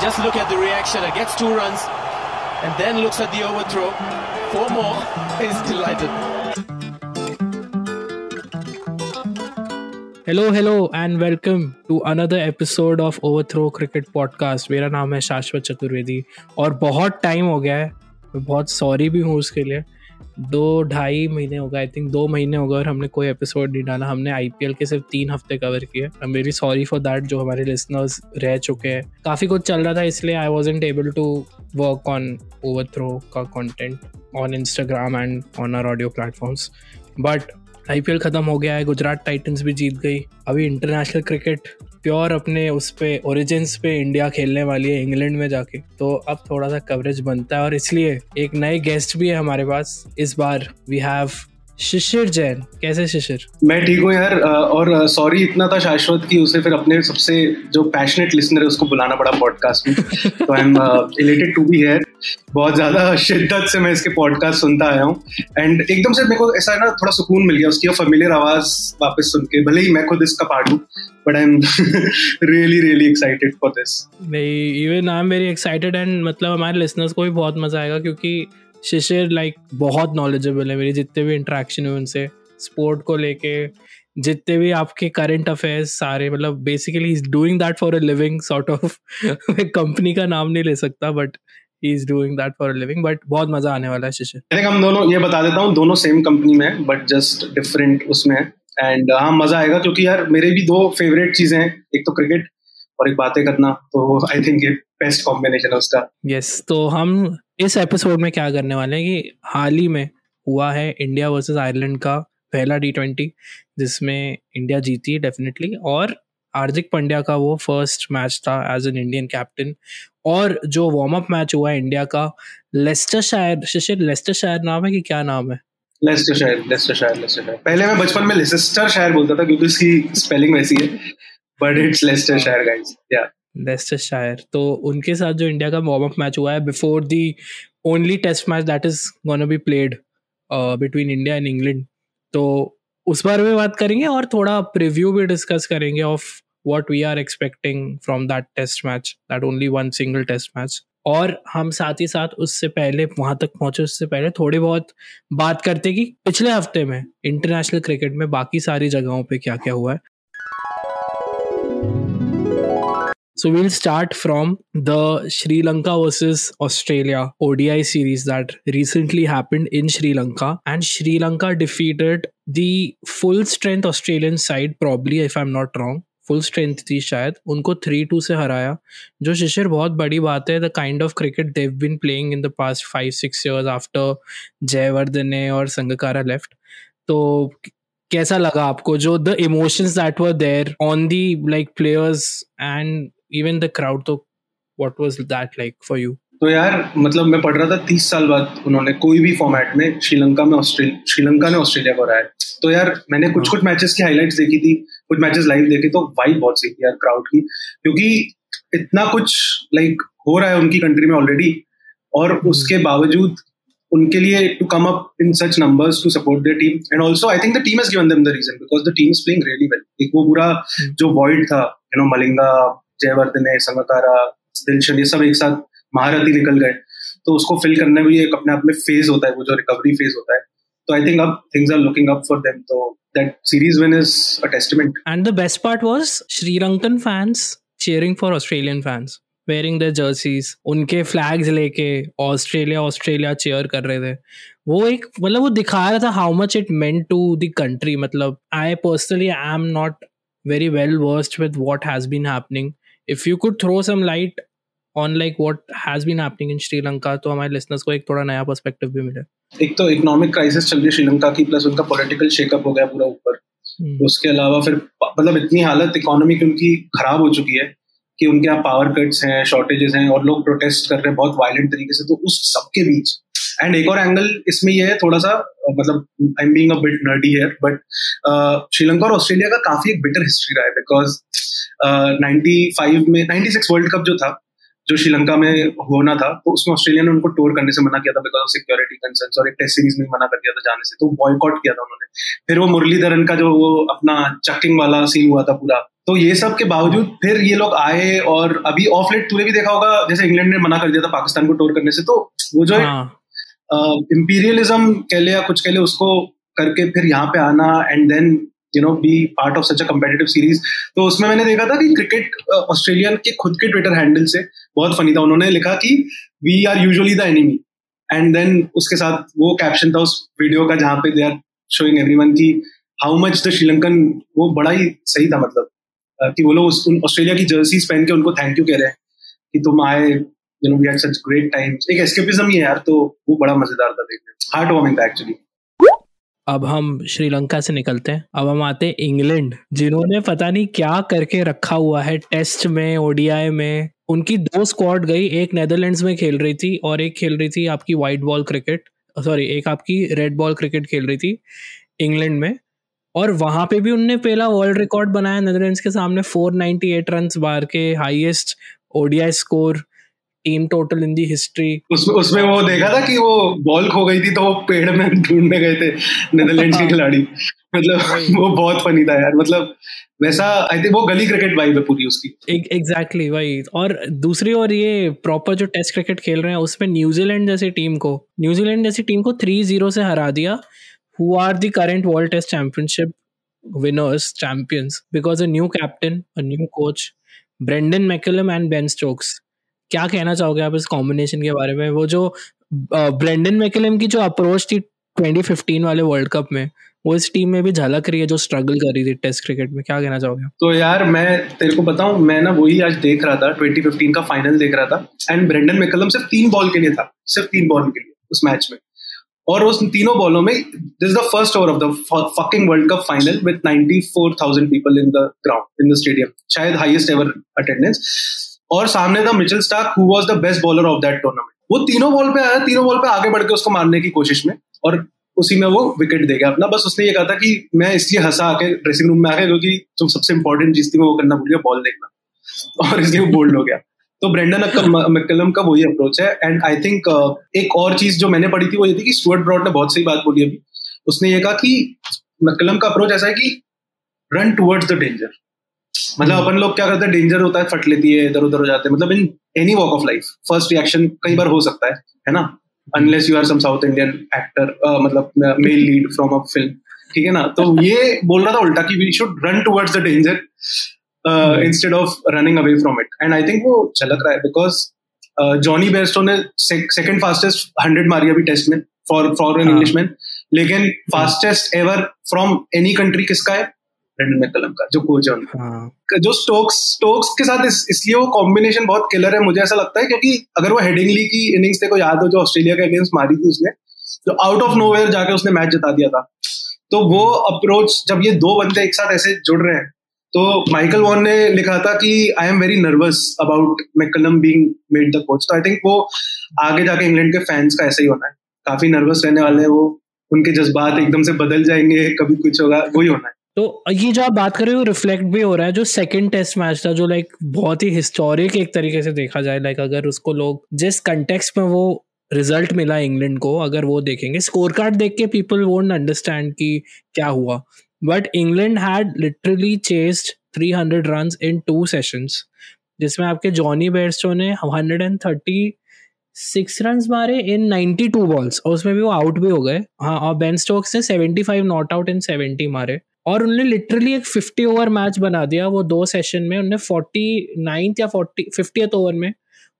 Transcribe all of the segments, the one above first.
Just look at the reaction. It gets two runs and then looks at the overthrow. Four more. He's delighted. Hello hello and welcome to another episode of Overthrow cricket podcast मेरा नाम है शाश्वत चतुर्वेदी और बहुत time हो गया है मैं बहुत सॉरी भी हूँ उसके लिए दो ढाई महीने हो गए आई थिंक दो महीने हो गए और हमने कोई एपिसोड नहीं डाला। हमने आईपीएल के सिर्फ़ तीन हफ़्ते कवर किए। I am very sorry for that जो हमारे लिसनर्स रह चुके हैं। काफ़ी कुछ चल रहा था, इसलिए I wasn't able to work on overthrow का content on Instagram and on our audio platforms but IPL ख़त्म हो गया है, गुजरात टाइटन्स भी जीत गई। अभी इंटरनेशनल क्रिकेट प्योर अपने उस पे ओरिजिन्स पे इंडिया खेलने वाली है, इंग्लैंड में जाके। तो अब थोड़ा सा कवरेज बनता है और इसलिए एक नए गेस्ट भी है हमारे पास। इस बार वी हैव शिशिर जैन कैसे शिशिर? मैं ठीक हूँ यार और सॉरी इतना था शाश्वत कि उसे फिर अपने सबसे जो पैशनेट लिसनर है उसको बुलाना पड़ा पॉडकास्ट में। तो I am elated to be here बहुत ज़्यादा शिद्दत से मैं इसके पॉडकास्ट सुनता आया हूँ। एंड एकदम से मेरे को ऐसा है ना थोड़ा सुकून मिल गया उसकी फेमिलियर आवाज़ वापस सुन के। भले ही मैं खुद इसका पार्ट हूँ but I am really really excited for this even I am very excited and मतलब हमारे लिसनर्स को भी बहुत मज़ा आएगा क्योंकि शिशिर लाइक बहुत नॉलेजेबल है मेरी जितने भी इंट्रैक्शन हुए उनसे। स्पोर्ट को लेके जितने भी आपके करंट अफेयर्स सारे मतलब basically is doing that for a living sort of मैं कंपनी का नाम नहीं ले सकता but he is doing that for a living but बहुत मज़ा आने वाला है शिशिर। आई थिंक हम दोनों ये बता देता हूँ दोनों सेम कंपनी में है बट जस्ट डिफरेंट उसमें। है एंड हाँ मज़ा आएगा क्योंकि यार मेरे भी दो फेवरेट चीज़ें हैं। एक तो क्रिकेट और एक बातें करना तो आई थिंक ये बेस्ट कॉम्बिनेशन है उसका। यस yes, तो हम इस एपिसोड में क्या करने वाले हैं कि हाल ही में हुआ है इंडिया वर्सेस आयरलैंड का पहला टी ट्वेंटी जिसमें इंडिया जीती है डेफिनेटली और हार्दिक पांड्या का वो फ़र्स्ट मैच था एज एन इंडियन कैप्टन और जो वार्म अप मैच हुआ है इंडिया का लेस्टर शायर शिशिर लेस्टर शायर नाम है कि क्या नाम है? लेस्टर शायर लेस्टर शायर लेस्टर शायर पहले मैं बचपन में लेस्टर शायर बोलता था क्योंकि उसकी स्पेलिंग वैसी है but it's Leicestershire guys या लेस्टर शायर तो उनके साथ जो इंडिया का वार्म अप मैच हुआ है before the only test match that is gonna be played between India and England तो उस बारे में बात करेंगे और थोड़ा प्रिव्यू भी डिस्कस करेंगे of what we are expecting from that test match that only one single test match और हम साथ ही साथ उससे पहले, वहाँ तक पहुँचे उससे पहले थोड़ी बहुत बात करते कि पिछले हफ़्ते में इंटरनेशनल क्रिकेट में बाकी सारी जगहों पे क्या क्या हुआ है। So we'll start from the Sri Lanka versus Australia ODI series that recently happened in Sri Lanka. And Sri Lanka defeated the full strength Australian side, probably, if I'm not wrong. Full strength थी शायद उनको three to से हराया जो शिशिर बहुत बड़ी बात है the kind of cricket they've been playing in the past five six years after Jayawardene और संगकारा लेफ्ट तो कैसा लगा आपको जो the emotions that were there on the like players and even the crowd तो what was that like for you तो यार मतलब मैं पढ़ रहा था तीस साल बाद उन्होंने कोई भी फॉर्मेट में श्रीलंका में ऑस्ट्रेलिया श्रीलंका ने ऑस्ट्रेलिया को हराया। तो यार मैंने कुछ कुछ मैचेस की हाइलाइट्स देखी थी कुछ मैचेस लाइव देखे तो वाइब बहुत सही थी यार क्राउड की। क्योंकि इतना कुछ लाइक हो रहा है उनकी कंट्री में ऑलरेडी और hmm. उसके बावजूद उनके लिए to come up in such numbers to support their team and also I think the team has given them the reason because the team is playing really well एक वो पूरा hmm. जो void था you know Malinga Jayawardene Sangakkara Dilshan ये सब एक साथ महारथी निकल गए तो उसको फिल करने में एक अपने आप में फ़ेज़ होता है, वो जो रिकवरी फ़ेज़ होता है तो आई थिंक अब things are looking up for them तो series win is a testament. And the best part was Sri Lankan fans cheering for Australian fans. Wearing the jerseys उनके फ्लैग्स लेके Australia Australia cheer कर रहे थे वो एक मतलब वो दिखा रहा था how much it meant to the country मतलब I personally I am not very well versed with what has been happening if you could throw some light on like what has been happening in Sri Lanka तो हमारे listeners को एक थोड़ा नया perspective भी मिले। एक तो इकोनॉमिक क्राइसिस चल रही श्रीलंका की प्लस उनका पॉलिटिकल शेकअप हो गया पूरा ऊपर। हम्म। उसके अलावा फिर मतलब इतनी हालत इकोनॉमी की उनकी खराब हो चुकी है कि उनके यहाँ पावर कट्स हैं शॉर्टेजेस हैं और लोग प्रोटेस्ट कर रहे हैं बहुत वायलेंट तरीके से। तो उस सबके बीच एंड एक और एंगल इसमें यह है थोड़ा सा मतलब I am being a bit nerdy here but Sri Lanka और ऑस्ट्रेलिया का काफ़ी एक बिटर हिस्ट्री रहा है बिकॉज़ नाइनटी फाइव में नाइनटी सिक्स वर्ल्ड कप जो था जो श्रीलंका में होना था तो उसमें ऑस्ट्रेलिया ने उनको टूर करने से मना किया था बिकॉज़ ऑफ़ सिक्योरिटी कंसर्न और एक टेस्ट सीरीज़ में मना कर दिया था जाने से तो बॉयकॉट किया था उन्होंने। फिर वो मुरलीधरन का जो वो अपना चकिंग वाला सीन हुआ था पूरा तो ये सब के बावजूद फिर ये लोग आए और अभी ऑफ़ लेट तूने भी देखा होगा जैसे इंग्लैंड ने मना कर दिया था पाकिस्तान को टूर करने से तो वो जो इम्पीरियलिज्म कह ले या कुछ कह ले उसको करके फिर यहाँ पे आना and then you know be part of such a competitive series तो उसमें मैंने देखा था कि क्रिकेट ऑस्ट्रेलियन uh, के खुद के ट्विटर हैंडल से बहुत फनी था। उन्होंने लिखा कि we are usually the enemy and then उसके साथ वो कैप्शन था उस वीडियो का जहाँ पे दे आर शोइंग एवरीवन की हाउ मच द श्रीलंकन वो बड़ा ही सही था मतलब। Uh, कि वो लोग ऑस्ट्रेलिया की जर्सीज पहन के उनको थैंक यू कह रहे हैं कि तुम आए you know we had such great times एक एस्केपिज्म ही है यार तो वो बड़ा मज़ेदार था देखने हार्ट वार्मिंग था एक्चुअली अब हम श्रीलंका से निकलते हैं। अब हम आते हैं इंग्लैंड, जिन्होंने पता नहीं क्या करके रखा हुआ है टेस्ट में ओडीआई में। उनकी दो स्क्वाड गई, एक नेदरलैंड्स में खेल रही थी और एक खेल रही थी आपकी व्हाइट बॉल क्रिकेट सॉरी एक आपकी रेड बॉल क्रिकेट खेल रही थी इंग्लैंड में। और वहाँ पे भी उनने पहला वर्ल्ड रिकॉर्ड बनाया नेदरलैंड्स के सामने 498 रन्स बार के highest ODI score team total in the history. उसमें उसमें वो देखा था कि वो बॉल खो गई थी तो वो पेड़ में ढूँढने गए थे नेदरलैंड्स के खिलाड़ी। मतलब वो बहुत फनी था यार। मतलब वैसा आई थिंक वो गली क्रिकेट वाइब है पूरी उसकी। एग्जैक्टली exactly, वही। और दूसरी और ये प्रॉपर जो टेस्ट क्रिकेट खेल रहे हैं उसमें न्यूजीलैंड जैसी टीम को न्यूजीलैंड जैसी टीम को थ्री ज़ीरो से हरा दिया। Who are the current world test championship winners champions because a new captain a new coach Brendon McCullum and Ben Stokes क्या कहना चाहोगे आप इस कॉम्बिनेशन के बारे में? वो जो ब्रेंडन मैकेलम की जो अप्रोच थी 2015 वाले वर्ल्ड कप में, वो इस टीम में भी झलक रही है जो स्ट्रगल कर रही थी टेस्ट क्रिकेट में? क्या कहना चाहोगे तो यार, मैं तेरे को बताऊँ, मैं ना वही आज देख रहा था 2015 का फाइनल देख रहा था एंड ब्रेंडन मैकलम सिर्फ़ तीन बॉल के लिए था, सिर्फ़ तीन बॉल के लिए उस मैच में। और उस तीनों बॉलों में this the first over of the fucking world cup final with 94000 people in the ground in the stadium शायद हाईएस्ट एवर अटेंडेंस और सामने था Mitchell Starc who was the best bowler of that tournament वो तीनों ball पे आया, तीनों ball पे आगे बढ़ के उसको मारने की कोशिश में, और उसी में वो विकेट दे गया अपना। बस उसने ये कहा था कि मैं इसलिए हंसा आके ड्रेसिंग रूम में आके क्योंकि जो सबसे इंपॉर्टेंट चीज़ थी वो करना भूल गया बॉल देखना। और इसलिए वो बोल्ड हो गया। तो ब्रेंडन मैकलम का वही अप्रोच है एंड आई थिंक एक और चीज़ जो मैंने पढ़ी थी वो ये थी कि स्टुअर्ट ब्रॉड ने बहुत सही बात बोली अभी। उसने ये कहा कि मैकलम का अप्रोच ऐसा है कि रन टुवर्ड्स द डेंजर मतलब अपन लोग क्या करते हैं डेंजर होता है फट लेती है इधर उधर हो जाते हैं। मतलब in any walk of life first reaction कई बार हो सकता है है ना? Unless you are some South Indian actor मतलब male lead from a film ठीक है ना? तो ये बोल रहा था उल्टा कि we should run towards the danger instead of running away from it and I think वो झलक रहा है बिकॉज़ जॉनी बेस्टो ने सेकंड फास्टेस्ट हंड्रेड मारी अभी टेस्ट में for for an English man लेकिन fastest ever from any country किसका है? ब्रेंडन मैकलम का जो कोच है उनका। हाँ। जो स्टोक्स स्टोक्स के साथ इस, इसलिए वो कॉम्बिनेशन बहुत किलर है मुझे ऐसा लगता है क्योंकि अगर वो हेडिंगली की इनिंग्स देखो याद हो जो ऑस्ट्रेलिया के अगेंस्ट मारी थी उसने तो आउट ऑफ़ नो जाके उसने मैच जिता दिया था। तो वो अप्रोच जब ये दो बंदे एक साथ ऐसे जुड़ रहे हैं तो माइकल वॉन ने लिखा था कि I am very nervous about McCullum being made the coach तो आई थिंक वो आगे जाके इंग्लैंड के फैंस का ऐसा ही होना है। काफ़ी नर्वस रहने वाले हैं वो उनके जज्बात एकदम से बदल जाएँगे कभी कुछ होगा वही होना है। तो ये जो आप बात कर रहे हो रिफ्लेक्ट भी हो रहा है, जो सेकंड टेस्ट मैच था, जो लाइक बहुत ही हिस्टोरिक एक तरीके से देखा जाए लाइक अगर उसको लोग, जिस कंटेक्स में वो रिज़ल्ट मिला इंग्लैंड को, अगर वो देखेंगे स्कोर कार्ड देख के पीपल वोंट अंडरस्टैंड कि क्या हुआ। But England had literally chased 300 run in two sessions जिसमें आपके जॉनी बेयरस्टो ने 130 सिक्स रन मारे इन 92 बॉल्स और उसमें भी वो आउट भी हो गए। हाँ और बेन स्टोक्स ने 75 नॉट आउट इन 70 मारे। और उन्होंने लिटरली एक फिफ्टी ओवर मैच बना दिया वो दो सेशन में। उनने फोर्टी नाइन्थ या फोर्टी फिफ्टी ओवर में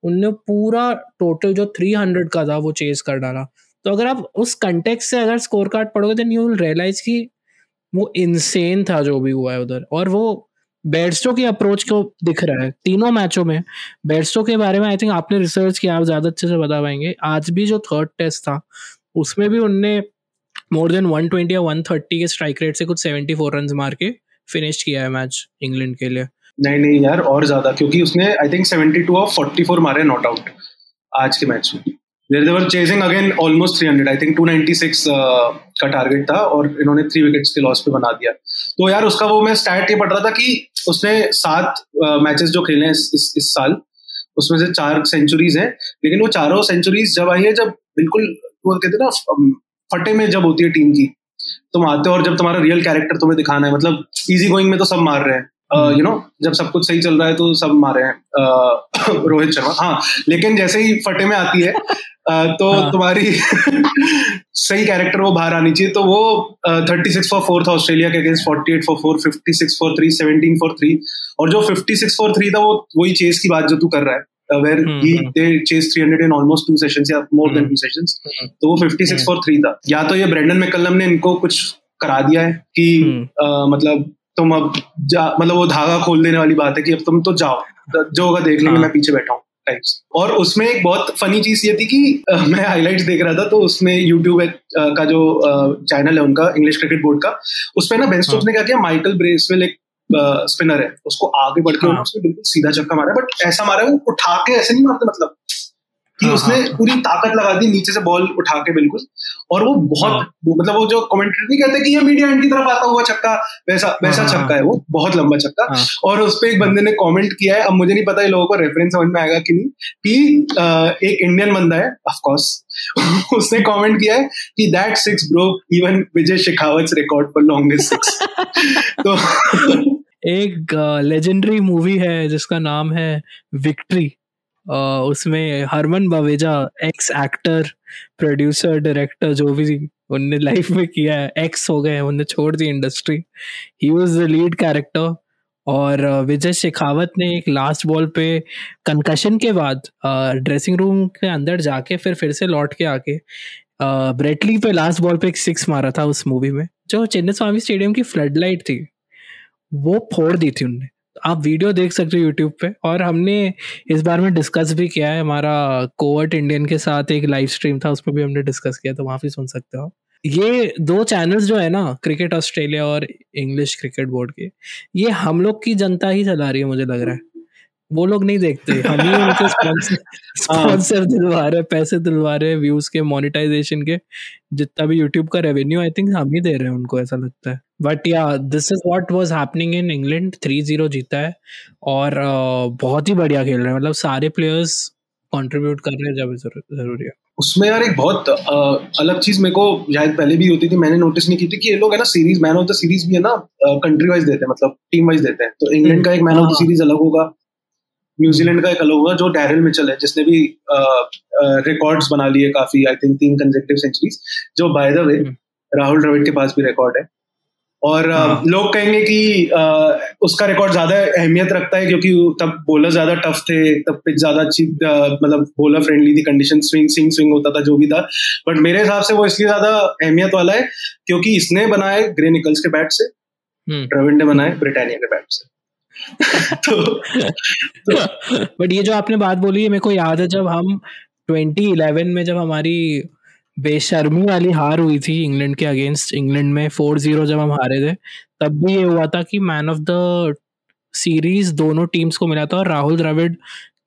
उनने पूरा टोटल जो थ्री हंड्रेड का था वो चेज कर डाला। तो अगर आप उस कंटेक्स से अगर स्कोर कार्ड पढ़ोगे देन यू विल रियलाइज़ कि वो इनसेन था जो भी हुआ है उधर। और वो बेडस्टो की अप्रोच को दिख रहा है। तीनों मैचों में बेडस्टो के बारे में आई थिंक आपने रिसर्च किया, आप ज़्यादा अच्छे से बता पाएँगे। आज भी जो थर्ड टेस्ट था, उसमें भी उनने मोर देन 120 या 130 के स्ट्राइक रेट से कुछ 74 रन मार के फिनिश किया है मैच इंग्लैंड के लिए। नहीं नहीं यार और ज़्यादा क्योंकि उसने आई थिंक 72 ऑफ़ 44 मारे नॉट आउट आज के मैच में। They were chasing again almost 300 I think 296 uh, का टारगेट था और इन्होंने थ्री विकेट्स के लॉस पे बना दिया। तो यार उसका वो मैं स्टैट ये पढ़ रहा था कि उसने सात मैचेस uh, जो खेले हैं इस, इस, इस साल उसमें से चार सेंचुरीज हैं लेकिन वो चारों सेंचुरीज जब आई है जब बिल्कुल वो कहते हैं ना फटे में जब होती है टीम की तुम आते हो और जब तुम्हारा रियल कैरेक्टर तुम्हें दिखाना है मतलब इजी गोइंग में तो सब मार रहे हैं। यू नो जब सब कुछ सही चल रहा है तो सब मारे हैं। रोहित शर्मा हाँ लेकिन जैसे ही फटे में आती है तो हाँ. तुम्हारी सही कैरेक्टर वो बाहर आनी चाहिए। तो वो थर्टी सिक्स फॉर फोर था ऑस्ट्रेलिया के against forty eight for four fifty six for three seventeen for three और जो फिफ्टी सिक्स फॉर थ्री था वो वही चेस की बात जो तू कर रहा है। Where he they chase 300 in almost two sessions या मोर देन टू सेशंस तो वो 56 फॉर थ्री था। या तो ये ब्रेंडन मैकलम ने इनको कुछ करा दिया है कि uh, मतलब तुम अब जा मतलब वो धागा खोल देने वाली बात है कि अब तुम तो जाओ जो होगा देख लेंगे हाँ. मैं पीछे बैठा हूँ टाइप्स और उसमें एक बहुत फनी चीज़ ये थी कि आ, मैं हाइलाइट्स देख रहा था तो उसमें यूट्यूब का जो चैनल है उनका इंग्लिश क्रिकेट बोर्ड का उसमें ना बेन स्टोक्स हाँ। ने क्या किया माइकल ब्रेसवेल एक स्पिनर है। उसको आगे बढ़ के हाँ. उसने बिल्कुल सीधा चक्का मारा बट ऐसा मारा वो उठा के ऐसे नहीं मारते मतलब कि हाँ, उसने हाँ। पूरी ताकत लगा दी नीचे से बॉल उठा के बिल्कुल। और वो बहुत हाँ। मतलब वो जो कमेंट्री नहीं कहते कि ये मीडिया एंड की तरफ़ आता हुआ छक्का वैसा वैसा छक्का है। वो बहुत लंबा छक्का। और उस पर एक बंदे ने कमेंट किया है। अब मुझे नहीं पता ये लोगों को रेफरेंस समझ में आएगा कि नहीं कि एक इंडियन बंदा है ऑफकोर्स उसने कमेंट किया है कि that six bro even Vijay Shekhawat record for longest six तो एक लेजेंडरी मूवी है जिसका नाम है विक्ट्री उसमें Harman Baweja ex actor producer director जो भी उनने लाइफ में किया है एक्स हो गए उनने छोड़ दी इंडस्ट्री ही वॉज़ द लीड कैरेक्टर और विजय शेखावत ने एक लास्ट बॉल पे कंकशन के बाद ड्रेसिंग रूम के अंदर जाके फिर फिर से लौट के आके ब्रेटली पे लास्ट बॉल पे एक सिक्स मारा था उस मूवी में, जो चेन्नई स्वामी स्टेडियम की फ्लड लाइट थी। वो फोड़ दी थी उनने। आप वीडियो देख सकते हो यूट्यूब पे, और हमने इस बार में डिस्कस भी किया है, हमारा कोवर्ट इंडियन के साथ एक लाइव स्ट्रीम था उस पर भी हमने डिस्कस किया तो वहाँ भी सुन सकते हो ये दो चैनल्स जो है ना क्रिकेट ऑस्ट्रेलिया और इंग्लिश क्रिकेट बोर्ड के, ये हम लोग की जनता ही चला रही है, मुझे लग रहा है। वो लोग नहीं देखते। हम ही उनके स्पॉन्सर स्पॉन्सर दिलवा रहे पैसे दिलवा रहे व्यूज़ के मोनेटाइजेशन के जितना भी यूट्यूब का रेवेन्यू आई थिंक हम ही दे रहे हैं उनको ऐसा लगता है। But yeah this is what was happening in England three zero जीता है और uh, बहुत ही बढ़िया खेल रहे हैं। मतलब सारे प्लेयर्स कंट्रीब्यूट कर रहे हैं जब ज़रूरी है। उसमें यार एक बहुत uh, अलग चीज़ मेरे को शायद पहले भी होती थी मैंने नोटिस नहीं की थी कि ये लोग है ना series man of the series भी है ना कंट्री वाइज देते हैं मतलब टीम वाइज देते हैं। तो इंग्लैंड का एक मैन ऑफ़ द सीरीज़ अलग होगा। न्यूजीलैंड का एक अलग होगा जो डैरिल मिचल है जिसने भी रिकॉर्ड्स बना लिए काफ़ी आई थिंक तीन कंजेक्टिव सेंचुरीज जो by the way Rahul Dravid के पास भी रिकॉर्ड है। और हाँ. लोग कहेंगे कि आ, उसका रिकॉर्ड ज़्यादा अहमियत रखता है क्योंकि तब बोलर ज़्यादा टफ थे तब पिच ज़्यादा अच्छी मतलब बोलर फ्रेंडली थी कंडीशन स्विंग स्विंग स्विंग होता था जो भी था। बट मेरे हिसाब से वो इसलिए ज़्यादा अहमियत वाला है क्योंकि इसने बनाए ग्रे निकल्स के बैट से द्रविड़ ने बनाए ब्रिटानिया के बैट से। तो, तो बट ये जो आपने बात बोली है मेरे को याद है जब हम 2011 में जब हमारी बेशर्मी वाली हार हुई थी इंग्लैंड के अगेंस्ट इंग्लैंड में फोर ज़ीरो जब हम हारे थे तब भी ये हुआ था कि मैन ऑफ़ द सीरीज़ दोनों टीम्स को मिला था और राहुल द्रविड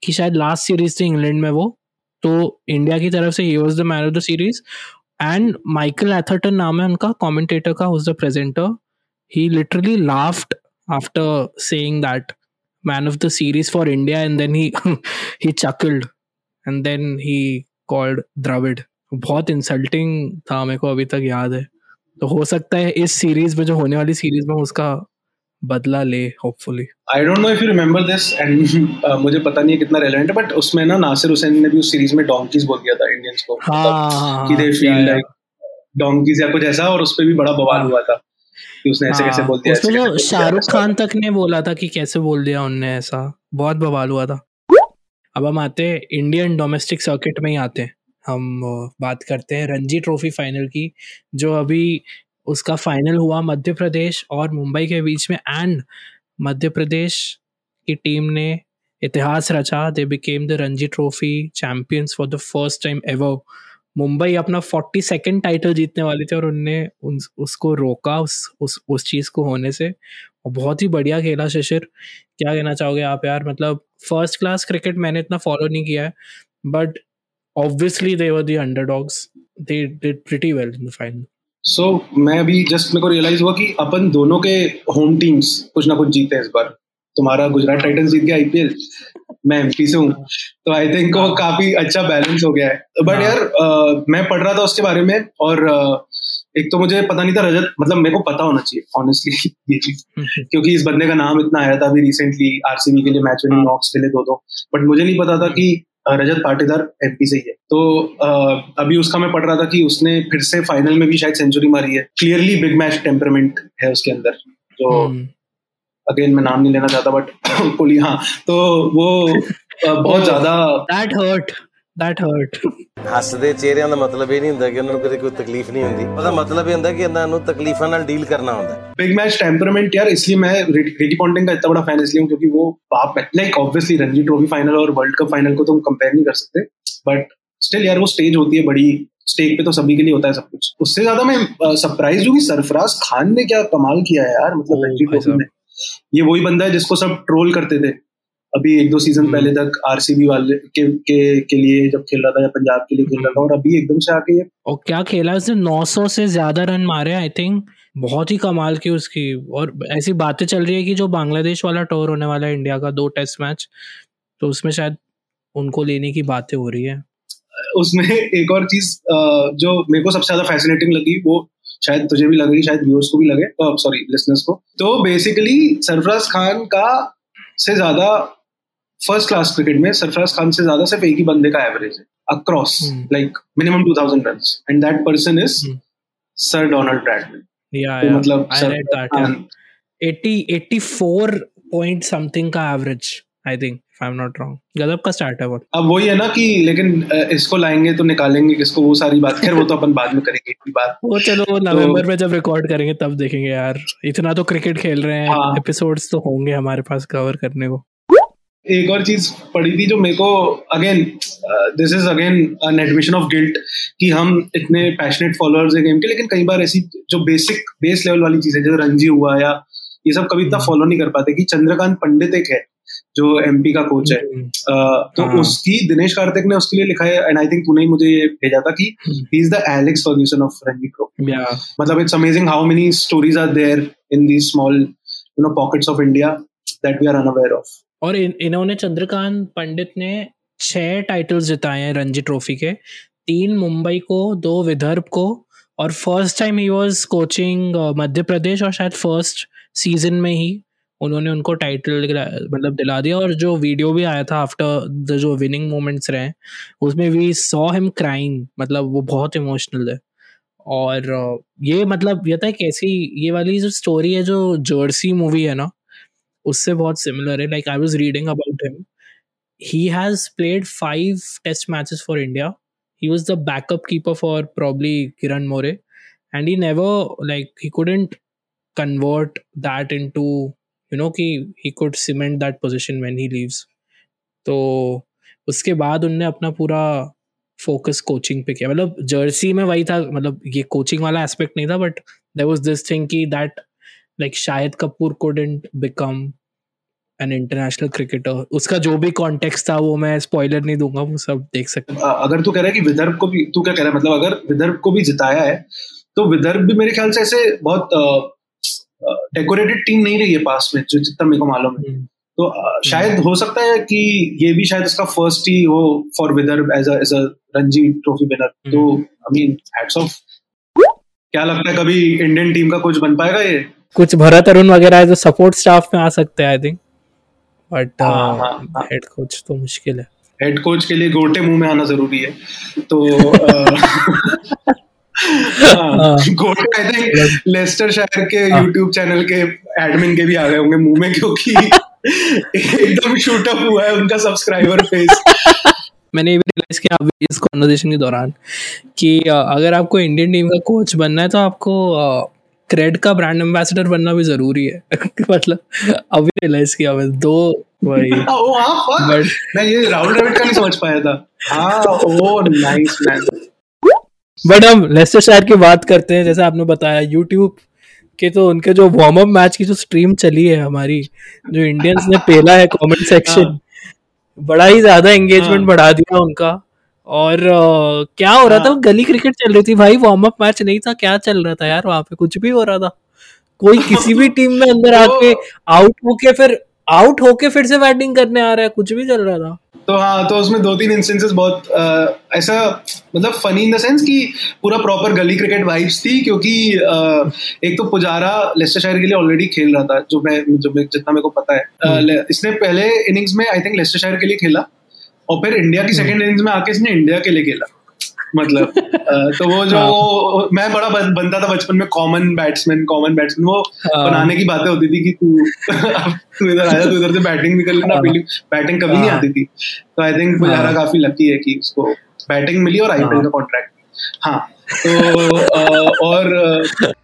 की शायद लास्ट सीरीज़ थी इंग्लैंड में वो तो इंडिया की तरफ़ से ही was the man of the series and Michael Atherton नाम है उनका कॉमेंटेटर का who's the presenter he literally laughed after saying that man of the series for India, and then he he chuckled, and then he called Dravid. बहुत insulting था मेरे को अभी तक याद है। तो हो सकता है इस सीरीज़ में जो होने वाली सीरीज़ में उसका बदला ले hopefully I don't know if you remember this and मुझे पता नहीं है कितना रेलेवेंट है बट उसमें ना नासिर हुसैन ने भी उस सीरीज़ में डोंकीज बोल दिया था इंडियंस को। हाँ, कि दे फील लाइक डोंकीज या कुछ ऐसा और उस पर भी बड़ा बवाल हुआ था। कि उसने ऐसे कैसे हाँ, बोल दिया उसमें शाहरुख खान तक ने बोला था कि कैसे बोल दिया उनने ऐसा। बहुत बवाल हुआ था। अब हम आते हैं इंडियन डोमेस्टिक सर्किट में ही आते हैं। हम बात करते हैं रणजी ट्रॉफी फाइनल की जो अभी उसका फाइनल हुआ मध्य प्रदेश और मुंबई के बीच में एंड मध्य प्रदेश की टीम ने इतिहास रचा। They became the Ranji trophy champions for the first time ever Mumbai अपना फोर्टी सेकेंड टाइटल जीतने वाले थे और उनने उन, उसको रोका उस उस उस चीज़ को होने से। और बहुत ही बढ़िया खेला शिशिर। क्या कहना चाहोगे आप यार? मतलब फ़र्स्ट क्लास क्रिकेट मैंने इतना फॉलो नहीं किया है but obviously they were the underdogs they did pretty well in the final so मैं अभी जस्ट मेरे को रियलाइज़ हुआ कि अपन दोनों के होम टीम्स कुछ ना कुछ जीते हैं इस बार। तुम्हारा गुजरात टाइटंस जीत गया आईपीएल मैं एमपी से हूँ। तो आई थिंक वो काफ़ी अच्छा बैलेंस हो गया है। बट हाँ। यार अ, मैं पढ़ रहा था उसके बारे में और एक तो मुझे पता नहीं था रजत मतलब मेरे को पता होना चाहिए ऑनेस्टली ये चीज़। क्योंकि इस बंदे का नाम इतना आया था अभी रिसेंटली आरसीबी के लिए मैच विनिंग हाँ। नॉक्स के लिए दो दो बट मुझे नहीं पता था कि रजत पाटीदार एमपी से ही है। तो अभी उसका मैं पढ़ रहा था कि उसने फिर से फाइनल में भी शायद सेंचुरी मारी है। क्लियरली बिग मैच टेम्परमेंट है उसके अंदर। जो हम्म। अगेन मैं नाम नहीं लेना चाहता बट पुली हाँ तो वो अ, बहुत ज्यादा दैट हर्ट दैट हर्ट ਹੱਸਦੇ ਚਿਹਰਿਆਂ ਦਾ ਮਤਲਬ ਇਹ ਨਹੀਂ ਹੁੰਦਾ ਕਿ ਉਹਨਾਂ ਨੂੰ ਕਦੇ ਕੋਈ ਤਕਲੀਫ ਨਹੀਂ ਹੁੰਦੀ ਉਹਦਾ ਮਤਲਬ ਇਹ ਹੁੰਦਾ ਕਿ ਇਹਨਾਂ ਨੂੰ ਤਕਲੀਫਾਂ ਨਾਲ ਡੀਲ ਕਰਨਾ ਹੁੰਦਾ ਹੈ बिग मैच टेम्परमेंट यार इसलिए मैं रिकी पॉन्टिंग का इतना बड़ा फैन इसलिए हूँ क्योंकि वो बाप like obviously Ranji trophy final और वर्ल्ड कप फाइनल को तुम कंपेयर नहीं कर सकते बट स्टिल यार वो स्टेज होती है बड़ी स्टेज पे तो सभी के लिए होता है सब कुछ उससे ज्यादा मैं सरप्राइज हूँ कि सरफराज खान ने क्या कमाल किया है यार मतलब ओ, रणजी भाई ट्रॉफी में ये वही बंदा है जिसको सब ट्रोल करते थे। अभी एक दो सीज़न हम्म। पहले तक आरसीबी वाले के, के के लिए जब खेल रहा था या पंजाब के लिए खेल रहा था और अभी एकदम से आके ये और क्या खेला उसने? 900 से ज़्यादा रन मारे आई थिंक बहुत ही कमाल की उसकी। और ऐसी बातें चल रही है कि जो बांग्लादेश वाला टूर होने वाला है इंडिया का दो टेस्ट मैच तो उसमें शायद उनको लेने की बातें हो रही है। उसमें एक और चीज़ जो मेरे को सबसे ज़्यादा फैसिनेटिंग लगी वो शायद तुझे भी लगेगी शायद व्यूअर्स को भी लगे। सॉरी लिसनर्स को। तो बेसिकली सरफराज खान का से ज़्यादा फ़र्स्ट क्लास क्रिकेट में सरफराज खान से ज़्यादा सिर्फ़ एक ही बंदे का एवरेज है across. Like minimum two thousand run and that person is. Sir Donald Bradman मतलब आई सर रेड दैट खान 80 84 पॉइंट समथिंग का average I think I am not wrong गजब का स्टार्ट है वो। अब वही है ना कि लेकिन इसको लाएँगे तो निकालेंगे किसको? वो सारी बात खैर वो तो अपन बाद में करेंगे इतनी बात वो चलो वो नवंबर में जब रिकॉर्ड करेंगे तब देखेंगे यार। इतना तो क्रिकेट खेल रहे हैं। हाँ। एपिसोड्स तो होंगे हमारे पास कवर करने को। एक और चीज़ पढ़ी थी जो मेरे को again this is again an admission of guilt कि हम इतने पैशनेट फॉलोअर्स है गेम के लेकिन कई बार ऐसी जो बेसिक बेस लेवल वाली चीज़ें जैसे रणजी हुआ या ये सब कभी इतना हम्म। फॉलो नहीं कर पाते कि चंद्रकांत पंडित एक है। जो एमपी का कोच है। हम्म, तो हाँ। उसकी दिनेश कार्तिक ने उसके लिए लिखा है एंड आई थिंक तूने ही मुझे ये भेजा था कि। He is the Alex Ferguson of Ranji trophy मतलब it's amazing how many stories are there in these small you know pockets of India that we are unaware of और इन, इन्होंने चंद्रकांत पंडित ने छह टाइटल्स जिताए हैं रणजी ट्रॉफी के। तीन मुंबई को दो विदर्भ को और first time he was coaching Madhya Pradesh और शायद फ़र्स्ट सीज़न में ही। उन्होंने उनको टाइटल मतलब दिला दिया और जो वीडियो भी आया था आफ्टर द जो विनिंग मोमेंट्स रहे उसमें वी सॉ हिम क्राइंग मतलब वो बहुत इमोशनल है और ये मतलब ये था कैसी ये वाली जो स्टोरी है जो जर्सी मूवी है ना उससे बहुत सिमिलर है। Like I was reading about him he has played five test matches for India. He was the backup keeper for probably Kiran More, and he never like he couldn't convert that into you know कि he could cement that position when he leaves. तो उसके बाद उनने अपना पूरा focus coaching पे किया। मतलब जर्सी में वही था मतलब ये कोचिंग वाला एस्पेक्ट नहीं था but there was this thing कि that like Shahid Kapoor couldn't become an international cricketer उसका जो भी कॉन्टेक्स्ट था वो मैं स्पॉइलर नहीं दूँगा वो सब देख सकते अ, अगर तू कह रहा है कि विदर्भ को भी तू क्या कह रहा है? मतलब अगर विदर्भ को भी जिताया है तो विदर्भ भी मेरे ख्याल से ऐसे बहुत डेकोरेटेड टीम नहीं रही है पास में जो जितना मेरे को मालूम है। तो अ, शायद हो सकता है कि ये भी शायद उसका फ़र्स्ट ही हो for Vidarbha as as a Ranji trophy winner तो आई मीन हैट्स ऑफ़ क्या लगता है कभी इंडियन टीम का कुछ बन पाएगा ये? कुछ भरत अरुण वगैरह जो सपोर्ट स्टाफ में आ सकते हैं I think but. Head coach तो मुश्किल है। हेड कोच के लिए गोटे मुँह में आना ज़रूरी है। तो गोटे आई थिंक लेस्टर शायर के यूट्यूब चैनल के एडमिन के भी आ गए होंगे मुँह में क्योंकि एकदम शूट अप हुआ है उनका सब्सक्राइबर फेस मैंने ये भी रियलाइज़ किया अभी इस कॉन्वर्जेशन के दौरान कि अगर आपको इंडियन टीम का कोच बनना है तो आपको क्रेड का ब्रांड एम्बेसडर बनना भी ज़रूरी है। मतलब अभी रियलाइज़ किया मैं दो वही ओ हाँ fuck. मैं ये राहुल द्रविड़ का नहीं समझ पाया था। हाँ ओ नाइस मैन बट हम लेस्टर शायर की बात करते हैं जैसे आपने बताया यूट्यूब के तो उनके जो वार्म अप मैच की जो स्ट्रीम चली है हमारी जो इंडियंस ने पेला है कमेंट सेक्शन बड़ा ही ज़्यादा एंगेजमेंट हाँ। बढ़ा दिया उनका। और अ, क्या हो रहा था? हाँ। गली क्रिकेट चल रही थी भाई वार्म अप मैच नहीं था क्या चल रहा था यार वहाँ पे? कुछ भी हो रहा था। कोई किसी भी टीम में अंदर आके आउट होके फिर आउट होके फिर से बैटिंग करने आ रहा है कुछ भी चल रहा था। तो हाँ तो उसमें दो तीन इंस्टेंसेस बहुत आ, ऐसा मतलब फनी इन द सेंस कि पूरा प्रॉपर गली क्रिकेट वाइब्स थी क्योंकि आ, एक तो पुजारा लेस्टर शायर के लिए ऑलरेडी खेल रहा था जो मैं जो मैं जितना मेरे को पता है। आ, इसने पहले इनिंग्स में आई थिंक लेस्टर शायर के लिए खेला और फिर इंडिया की सेकेंड इनिंग्स में आके इसने इंडिया के लिए खेला। मतलब तो वो जो हाँ। मैं बड़ा बनता था बचपन में कॉमन बैट्समैन कॉमन बैट्समैन वो हाँ। बनाने की बातें होती थी कि तू तू इधर आया तू इधर से बैटिंग भी कर लेना बैटिंग हाँ। कभी नहीं आती थी। तो आई थिंक पुजारा काफ़ी लकी है कि उसको बैटिंग मिली और आईपीएल का कॉन्ट्रैक्ट हाँ तो और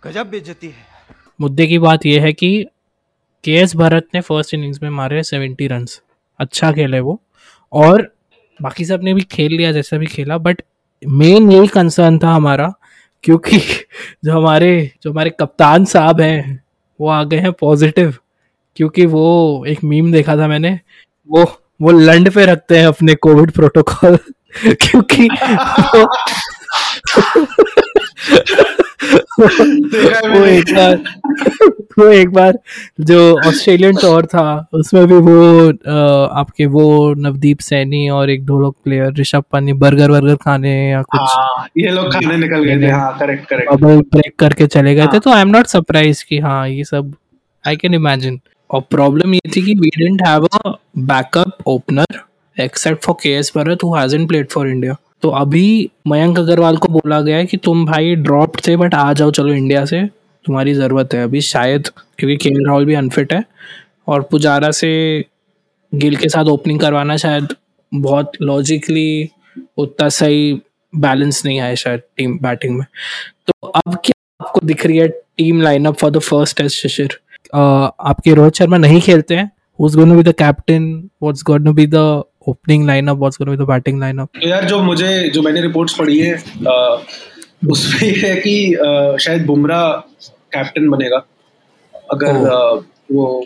गजब बेइज्जती है। मुद्दे की बात यह है कि के एस भरत ने फ़र्स्ट इनिंग्स में मारे सेवेंटी रन अच्छा खेले वो। और बाकी सबने भी खेल लिया जैसा भी खेला बट मेन यही कंसर्न था हमारा क्योंकि जो हमारे जो हमारे कप्तान साहब हैं वो आ गए हैं पॉजिटिव क्योंकि वो एक मीम देखा था मैंने वो वो लंड पे रखते हैं अपने कोविड प्रोटोकॉल क्योंकि वो, एक बार वो एक बार जो ऑस्ट्रेलियन टूर था उसमें भी वो आपके वो नवदीप सैनी और एक दो लोग प्लेयर ऋषभ पंत बर्गर वर्गर खाने या कुछ। हाँ, ये लोग खाने निकल गए थे। हाँ करेक्ट करेक्ट बबल ब्रेक करके चले गए थे हाँ। तो आई एम नॉट सरप्राइज़ कि हाँ ये सब आई कैन इमेजिन और प्रॉब्लम ये थी कि we didn't have a backup opener except for K S Bharat who hasn't played for India तो अभी मयंक अग्रवाल को बोला गया है कि तुम भाई ड्रॉप थे बट आ जाओ, चलो इंडिया से। तुम्हारी ज़रूरत है अभी, शायद, क्योंकि के राहुल भी अनफिट है। और पुजारा से गिल के साथ ओपनिंग करवाना शायद बहुत लॉजिकली उतना सही बैलेंस नहीं आया शायद टीम बैटिंग में। तो अब क्या आपको दिख रही है team lineup for the first test Shishir आपके रोहित शर्मा नहीं खेलते हैं। Who's going to be the captain? Opening lineup what's going to be the batting तो यार जो मुझे जो मैंने रिपोर्ट्स पढ़ी है उसमें ये है कि शायद बुमराह कैप्टन बनेगा अगर uh, वो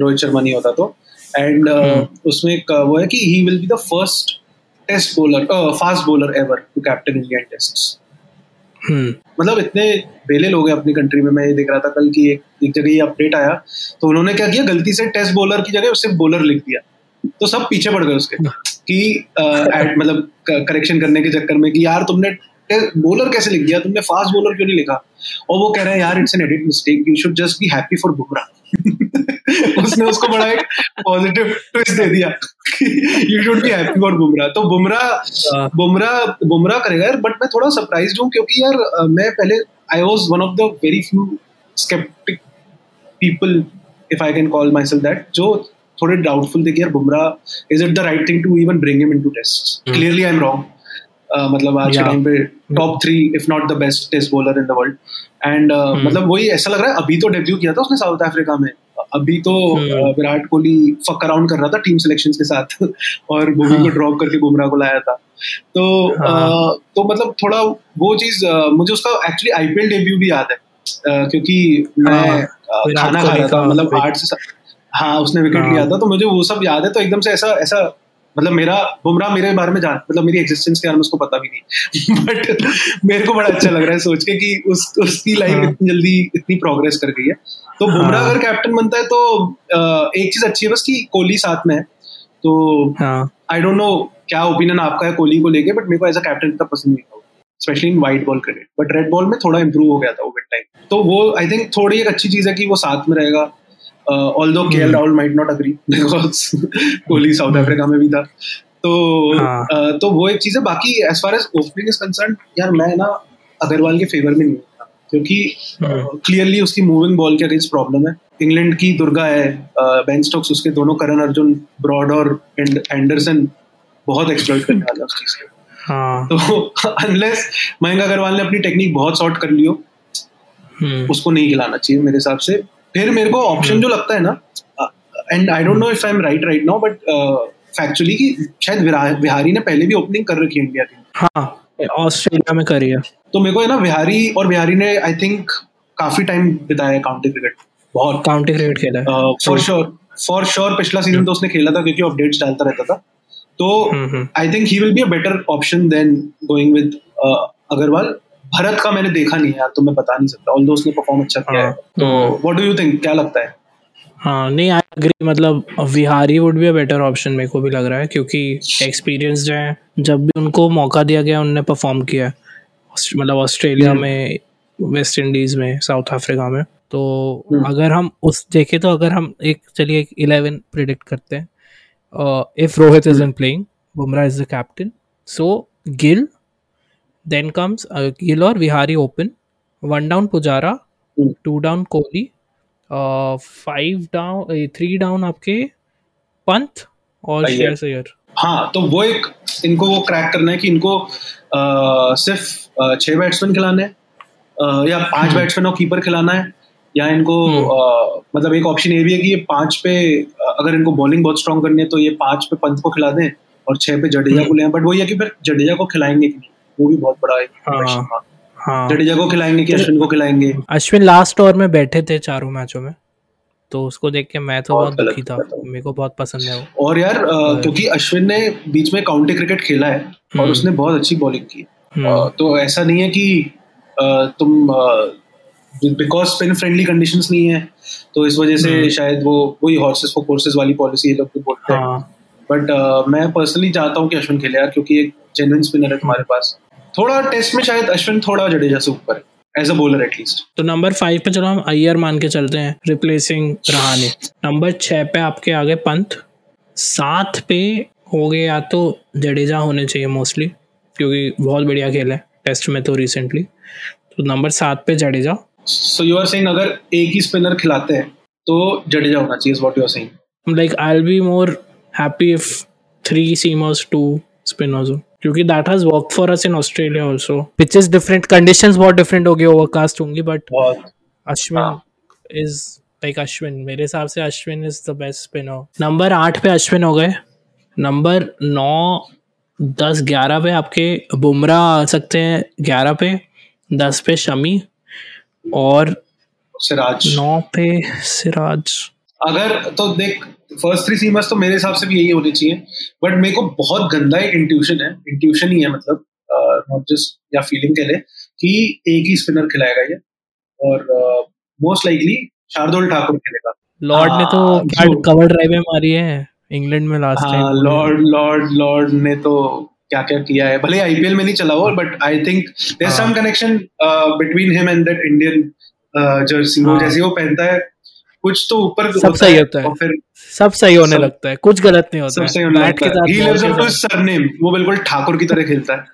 रोहित शर्मा नहीं होता तो। And uh, hmm. उसमें एक वो है कि he will be the first test bowler fast bowler ever to captain Indian test मतलब इतने बेले लोग हैं अपनी कंट्री में मैं ये देख रहा था कल की एक, एक जगह ये अपडेट आया तो उन्होंने क्या किया? गलती से टेस्ट बॉलर की जगह सिर्फ़ बॉलर लिख दिया। तो सब पीछे पड़ गए उसके कि मतलब करेक्शन करने के चक्कर में कि यार तुमने बॉलर कैसे लिख दिया? तुमने फास्ट बॉलर क्यों नहीं लिखा? और वो कह रहे हैं यार it's an edit mistake you should just be happy for Bumrah उसने उसको बड़ा एक पॉजिटिव ट्विस्ट दे दिया you should be happy for Bumrah तो बुमराह हाँ। बुमराह बुमराह करेगा यार बट मैं थोड़ा सरप्राइज़ हूँ क्योंकि यार मैं पहले I was one of the very few sceptic people if I can call myself that जो थोड़े डाउटफुल थे कि यार Bumrah is it the right thing to even bring him into test clearly I am wrong मतलब आज के time पे top three if not the best test bowler in the world and मतलब वही ऐसा लग रहा है अभी तो डेब्यू किया था उसने साउथ अफ्रीका में. अभी तो hmm. Virat Kohli fuck around कर रहा था टीम सिलेक्शन के साथ. और बुमराह को ड्रॉप करके बुमराह को लाया था. तो हाँ. तो मतलब थोड़ा वो चीज़ मुझे उसका एक्चुअली आईपीएल डेब्यू भी याद है. क्योंकि मैं हाँ, खाना खा रहा था मतलब आठ से हाँ उसने विकेट हाँ। लिया था तो मुझे वो सब याद है तो एकदम से ऐसा ऐसा मतलब मेरा बुमराह मेरे बारे में जान मतलब मेरी एग्जिस्टेंस के बारे में उसको पता भी नहीं। बट मेरे को बड़ा अच्छा लग रहा है सोच के कि उस उसकी लाइफ हाँ। इतनी जल्दी इतनी प्रोग्रेस कर गई है। तो बुमराह हाँ। अगर कैप्टन बनता है तो एक चीज़ अच्छी है बस कि कोहली साथ में है। तो आई डोंट नो क्या ओपिनियन आपका है कोहली को लेके बट मेरे को एज अ कैप्टन इतना पसंद नहीं था। Specially in white ball cricket but red ball में थोड़ा इंप्रूव हो गया था वो विद टाइम तो वो आई थिंक थोड़ी एक अच्छी चीज़ है कि वो साथ में रहेगा। Although K L Rahul might not agree because Kohli South Africa में भी था. तो हाँ. uh, तो वो एक चीज़ है. बाकी as far as opening is concern यार मैं ना अग्रवाल के फेवर में नहीं हूँ. क्योंकि क्लियरली uh, उसकी मूविंग बॉल के अगेंस्ट प्रॉब्लम है. इंग्लैंड की दुर्गा है बेन uh, स्टोक्स उसके दोनों करण अर्जुन ब्रॉड और एंडरसन बहुत एक्सप्लॉइट करने वाला उस चीज़ को. हाँ. तो अनलेस मयंक अग्रवाल ने अपनी टेक्निक बहुत शॉर्ट कर लियो हम्म। उसको नहीं खिलाना चाहिए मेरे हिसाब से. फिर मेरे को ऑप्शन हम्म। जो लगता है ना and I don't know if I am right right now but factually कि शायद विहारी ने पहले भी ओपनिंग कर रखी है इंडिया की हाँ ऑस्ट्रेलिया में करी है। तो मेरे को है ना विहारी और विहारी ने आई थिंक काफ़ी टाइम बिताया काउंटी क्रिकेट बहुत काउंटी क्रिकेट खेला है। फॉर श्योर फॉर श्योर पिछला सीज़न तो उसने खेला था क्योंकि अपडेट्स डालता रहता था। तो I think he will be a better option than going with Agarwal Bharat का मैंने देखा नहीं यार तो मैं बता नहीं सकता ऑल उसने परफॉर्म अच्छा किया है हाँ। तो व्हाट डू यू थिंक क्या लगता है हाँ नहीं आई अग्री मतलब Vihari would be a better option मेरे को भी लग रहा है क्योंकि एक्सपीरियंस जो है जब भी उनको मौका दिया गया उनने परफॉर्म किया मतलब ऑस्ट्रेलिया हम्म। में वेस्ट इंडीज में साउथ अफ्रीका में तो हम्म। अगर हम उस देखें तो अगर हम एक चलिए एक इलेवन प्रिडिक्ट करते हैं if Rohit is in playing Bumrah is the captain so Gill then comes Gill और Vihari open one down Pujara hmm. Two down Kohli five down three down आपके पंत और। श्रेयस अय्यर हाँ तो वो एक इनको वो क्रैक करना है कि इनको अ, सिर्फ़ अ, छह बैट्समैन खिलाने हैं अ, या पाँच। बैट्समैन और कीपर खिलाना है या इनको हम्म। अ, मतलब एक ऑप्शन ये भी है कि ये पाँच पे अगर इनको बॉलिंग बहुत स्ट्रांग करनी है तो ये पाँच पे पंथ को खिला दें और छह पे जडेजा हम्म। को लें बट वही है कि फिर जडेजा को खिलाएँगे कि नहीं वो भी बहुत बड़ा हाँ। हाँ। जडेजा को खिलाएँगे कि अश्विन को खिलाएँगे? अश्विन लास्ट ओवर में बैठे थे चारों मैचों में तो उसको देख के मैं तो बहुत दुखी था। मेरे को बहुत पसंद है वो। और यार क्योंकि अश्विन ने बीच में काउंटी क्रिकेट खेला है और हम्म। उसने बहुत अच्छी बॉलिंग की। हम्म, तो ऐसा नहीं है कि तुम बिकॉज़ स्पिन फ्रेंडली कंडीशंस नहीं है तो इस वजह से हम्म। शायद वो वही हॉर्सेस फॉर कोर्सेज वाली पॉलिसी ये लोग भी बोलते हैं। हाँ। बट मैं पर्सनली चाहता हूँ कि अश्विन खेले यार क्योंकि एक जेन्युइन स्पिनर है तुम्हारे पास। थोड़ा टेस्ट में शायद अश्विन थोड़ा जडेजा से ऊपर है as a bowler at least तो नंबर फाइव पे चलो हम अय्यर मान के चलते हैं रिप्लेसिंग रहाने नंबर छह पे आपके आगे पंत। सात पे हो गए या तो जडेजा होने चाहिए मोस्टली क्योंकि बहुत बढ़िया खेल है टेस्ट में तो रिसेंटली तो नंबर सात पे Jadeja. So you are saying अगर एक ही स्पिनर खिलाते हैं तो जडेजा होना चाहिए what you are saying like I'll be more happy if three seamers, two spinners हो। क्योंकि that has work for us in Australia also which is different conditions बहुत डिफरेंट होगी ओवरकास्ट होंगी but Ashwin is like Ashwin मेरे हिसाब से Ashwin is the best spinner number 8 पे अश्विन हो गए. नंबर 9 10 11 आपके बुमरा आ सकते हैं 11 पे 10 पे शमी और सिराज। 9 पे सिराज। अगर तो देख फ़र्स्ट थ्री सीमर्स तो मेरे हिसाब से भी यही होनी चाहिए। बट मेरे को बहुत गंदा एक इंट्यूशन है। इंट्यूशन ही है मतलब नॉट जस्ट या फीलिंग के लिए कि एक ही स्पिनर खिलाएगा ये। और मोस्ट लाइकली शार्दुल ठाकुर खेलेगा। लॉर्ड ने तो हाँ, क्या कवर ड्राइव मारी है इंग्लैंड में last time Lord Lord Lord ने तो क्या क्या किया है। भले आईपीएल में नहीं चला हो but I think there. Some connection between him and that Indian jersey वो हाँ। जैसे वो पहनता है कुछ तो ऊपर सब सही होता है। और फिर सब सही होने सब- लगता है। कुछ गलत नहीं होता सब है। होने लगता है। He lives up to surname वो बिल्कुल ठाकुर की तरह खेलता है।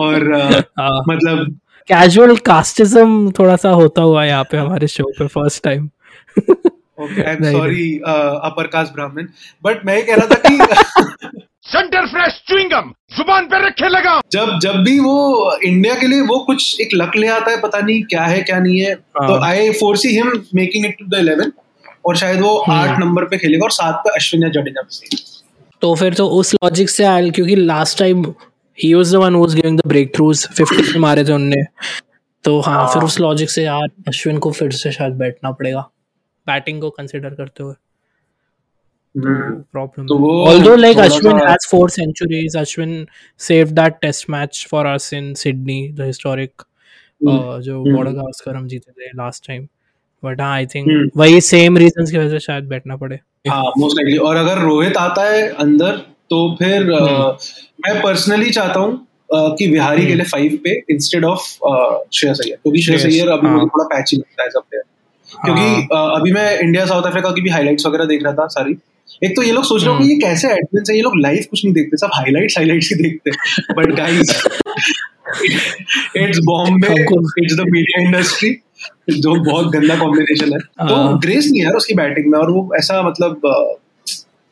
और हाँ। मतलब कैजुअल कास्टिज्म थोड़ा सा होता हुआ यहाँ पे हमारे शो पे first time I am sorry upper caste Brahmin. But मैं ये कह रहा था कि सेंटर फ्रेश च्युइंगम ज़ुबान पे रखे लगाओ जब जब भी वो इंडिया के लिए वो कुछ एक लक ले आता है पता नहीं क्या है क्या नहीं है हाँ। तो I foresee him making it to the eleven और शायद वो हम्म। आठ नंबर पे खेलेगा और सात पे अश्विन या जडेजा पे तो फिर तो उस लॉजिक से आयल क्योंकि last time he was the one who was giving the breakthroughs 50 मारे थे उनने। तो हाँ फिर उस लॉजिक से यार अश्विन को फिर से शायद बैठना पड़ेगा। बैटिंग को कंसिडर करते हुए। Problem. तो वो Although like थोड़ा Ashwin सा- has four centuries, Ashwin saved that test match for us in Sydney, the historic uh, जो हम्म। बॉर्डर हम जीते थे लास्ट टाइम बट हाँ आई थिंक हम्म। वही सेम रीजंस की वजह से शायद बैठना पड़े। हाँ मोस्ट लाइकली और अगर रोहित आता है अंदर तो फिर अ, हम्म। मैं पर्सनली चाहता हूँ कि बिहारी के लिए फाइव पे इंस्टेड ऑफ़ श्रेयस अय्यर क्योंकि श्रेयस अय्यर अभी हाँ। मुझे थोड़ा पैची लगता है सब प्लेयर क्योंकि अभी मैं इंडिया साउथ अफ्रीका की भी हाइलाइट्स वगैरह देख रहा था सारी एक तो ये लोग सोच रहे हो कि ये कैसे एडमिन है? ये लोग लाइव कुछ नहीं देखते सब हाइलाइट्स हाइलाइट्स ही देखते but guys it's Bombay it's the media industry जो बहुत गंदा कॉम्बिनेशन है। तो हाँ। ग्रेस नहीं है यार उसकी बैटिंग में और वो ऐसा मतलब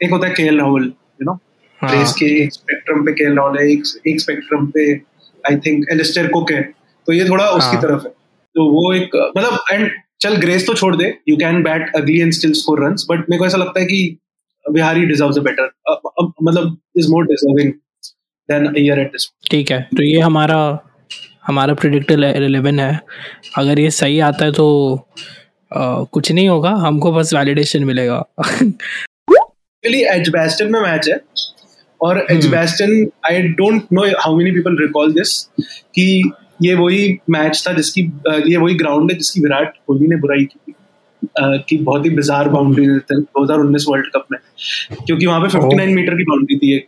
एक होता है K L Rahul you know हाँ। ग्रेस के एक स्पेक्ट्रम पे केएल राहुल है एक एक स्पेक्ट्रम पे आई थिंक एलिस्टर कुक है। तो ये थोड़ा उसकी हाँ। तरफ़ है। तो वो एक मतलब एंड चल ग्रेस तो छोड़ दे। You can bat ugly and still score run but मेरे को ऐसा लगता है कि बिहारी डिजर्व्स अ बेटर मतलब is more deserving than Iyer at this ठीक है तो ये हमारा हमारा प्रिडिक्टर इलेवन है। अगर ये सही आता है तो uh, कुछ नहीं होगा हमको बस वैलिडेशन मिलेगा। एक्चुअली एजबेस्टन में मैच है और। Edgbaston I don't know how many people recall this कि ये वही मैच था जिसकी ये वही ग्राउंड है जिसकी विराट कोहली ने बुराई की की बहुत ही बिजार बाउंड्री देते हैं 2019 वर्ल्ड कप में। क्योंकि वहाँ पे 59 मीटर की बाउंड्री थी एक।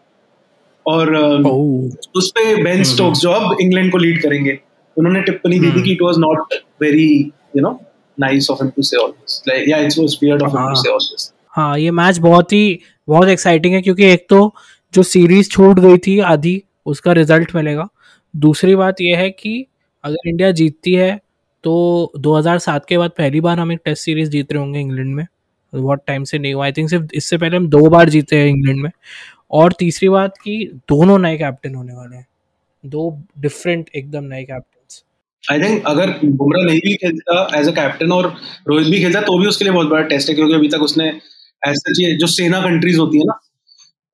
और uh, उस पे बेन स्टोक्स जो अब इंग्लैंड को लीड करेंगे उन्होंने टिप्पणी दी थी कि it was not very you know nice of him to say all this like yeah it was weird of him to. Say all this हाँ। ये मैच बहुत ही बहुत एक्साइटिंग है क्योंकि एक तो जो सीरीज़ छूट गई थी आधी उसका रिज़ल्ट मिलेगा। दूसरी बात यह है कि अगर इंडिया जीतती है तो 2007 के बाद पहली बार हम एक टेस्ट सीरीज़ जीत रहे होंगे इंग्लैंड में। बहुत टाइम से नहीं हुआ. आई थिंक सिर्फ़ इससे पहले हम दो बार जीते हैं इंग्लैंड में. और तीसरी बात कि दोनों नए कैप्टन होने वाले हैं. दो डिफरेंट एकदम नए कैप्टन आई थिंक अगर बुमराह नहीं भी खेलता एज अ कैप्टन और रोहित भी खेलता तो भी उसके लिए बहुत बड़ा टेस्ट है, क्योंकि अभी तक उसने ऐसे ये जो सेना कंट्रीज़ होती है ना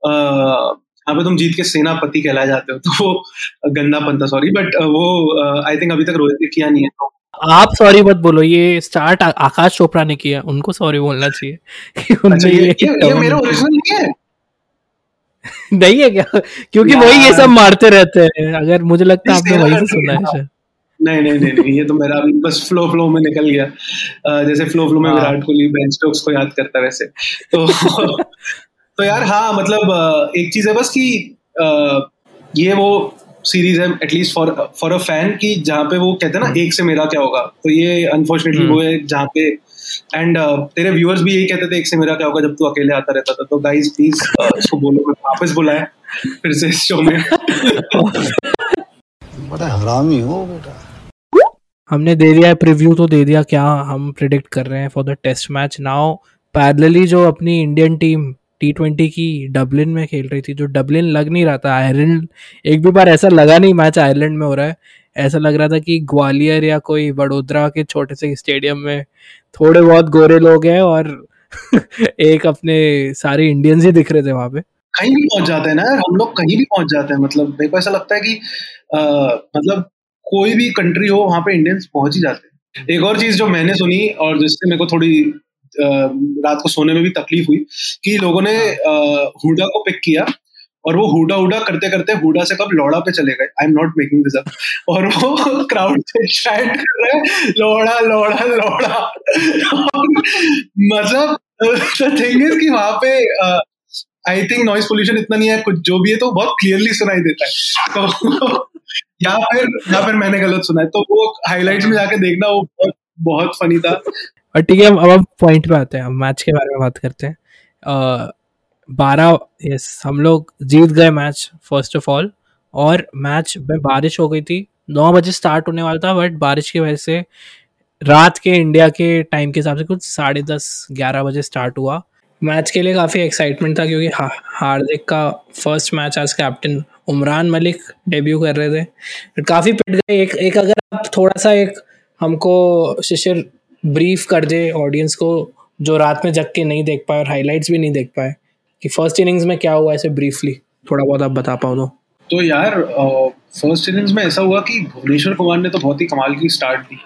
जहाँ पे तुम जीत के सेनापति कहलाए जाते हो तो वो गंदा पंता सॉरी बट वो आई थिंक अभी तक रोहित ने किया नहीं है तो आप सॉरी मत बोलो ये स्टार्ट आकाश चोपड़ा ने किया उनको सॉरी बोलना चाहिए कि अच्छा ये, ये ये, मेरा ओरिजिनल नहीं है? नहीं है क्या? क्योंकि वही ये सब मारते रहते हैं अगर मुझे लगता है आपने वही से सुना है। नहीं नहीं नहीं नहीं ये तो मेरा अभी बस फ्लो फ्लो में निकल गया। जैसे फ्लो फ्लो में हाँ। विराट कोहली बेन स्टोक्स को याद करता वैसे। तो तो यार हाँ मतलब एक चीज़ है बस कि ये वो सीरीज़ है at least for for a fan कि जहाँ पे वो कहते हैं ना एक से मेरा क्या होगा? तो ये अनफॉर्चुनेटली हम्म। वो है जहाँ पे। एंड uh, तेरे व्यूअर्स भी यही कहते थे एक से मेरा क्या होगा जब तू अकेले आता रहता था? तो गाइस प्लीज़ उसको बोलो वापस बुलाए फिर से इस शो में। बड़ा हरामी हो बेटा। हमने दे दिया प्रीव्यू तो दे दिया क्या हम प्रिडिक्ट कर रहे हैं for the test match now parallelly जो अपनी इंडियन टीम टी ट्वेंटी की डबलिन में खेल रही थी जो डबलिन लग नहीं रहा था आयरलैंड एक भी बार ऐसा लगा नहीं मैच आयरलैंड में हो रहा है। ऐसा लग रहा था कि ग्वालियर या कोई वडोदरा के छोटे से स्टेडियम में थोड़े बहुत गोरे लोग हैं और एक अपने सारे इंडियंस ही दिख रहे थे वहाँ पे। कहीं भी पहुँच जाते हैं ना हम लोग कहीं भी पहुँच जाते हैं मतलब मेरे को ऐसा लगता है कि अ, मतलब कोई भी कंट्री हो वहाँ पे इंडियंस पहुँच ही जाते हैं। एक और चीज़ जो मैंने सुनी और जिससे मेरे को थोड़ी रात को सोने में भी तकलीफ़ हुई कि लोगों ने अ, हुडा को पिक किया और वो हुडा हुडा करते करते हुडा से कब लौड़ा पे चले गए। I am not making this up और वो क्राउड से चैट कर रहे हैं लौड़ा लौड़ा लौड़ा। मतलब द थिंग इज़ कि वहाँ पे आई थिंक नॉइस पोल्यूशन इतना नहीं है कुछ जो भी है तो बहुत क्लियरली सुनाई देता है। तो या फिर या फिर मैंने गलत सुना है। तो वो हाइलाइट्स में जाके देखना वो बहुत फनी था। और ठीक है, अब अब पॉइंट पे आते हैं, हम मैच के बारे में बात करते हैं। बारह यस हम लोग जीत गए मैच फ़र्स्ट ऑफ़ ऑल और मैच में बारिश हो गई थी। नौ बजे स्टार्ट होने वाला था बट बारिश की वजह से रात के इंडिया के टाइम के हिसाब से कुछ साढ़े दस, ग्यारह बजे स्टार्ट हुआ। मैच के लिए काफ़ी एक्साइटमेंट था, क्योंकि हार्दिक का फ़र्स्ट मैच आज कैप्टन उमरान मलिक डेब्यू कर रहे थे। काफ़ी पिट गए, एक एक अगर आप थोड़ा सा एक हमको शिशिर ब्रीफ कर दे ऑडियंस को जो रात में जग के नहीं देख पाए और हाइलाइट्स भी नहीं देख पाए कि फ़र्स्ट इनिंग्स में क्या हुआ ऐसे ब्रीफली थोड़ा बहुत आप बता पाओ तो। तो यार फ़र्स्ट इनिंग्स में ऐसा हुआ कि भुवनेश्वर कुमार ने तो बहुत ही कमाल की स्टार्ट दी।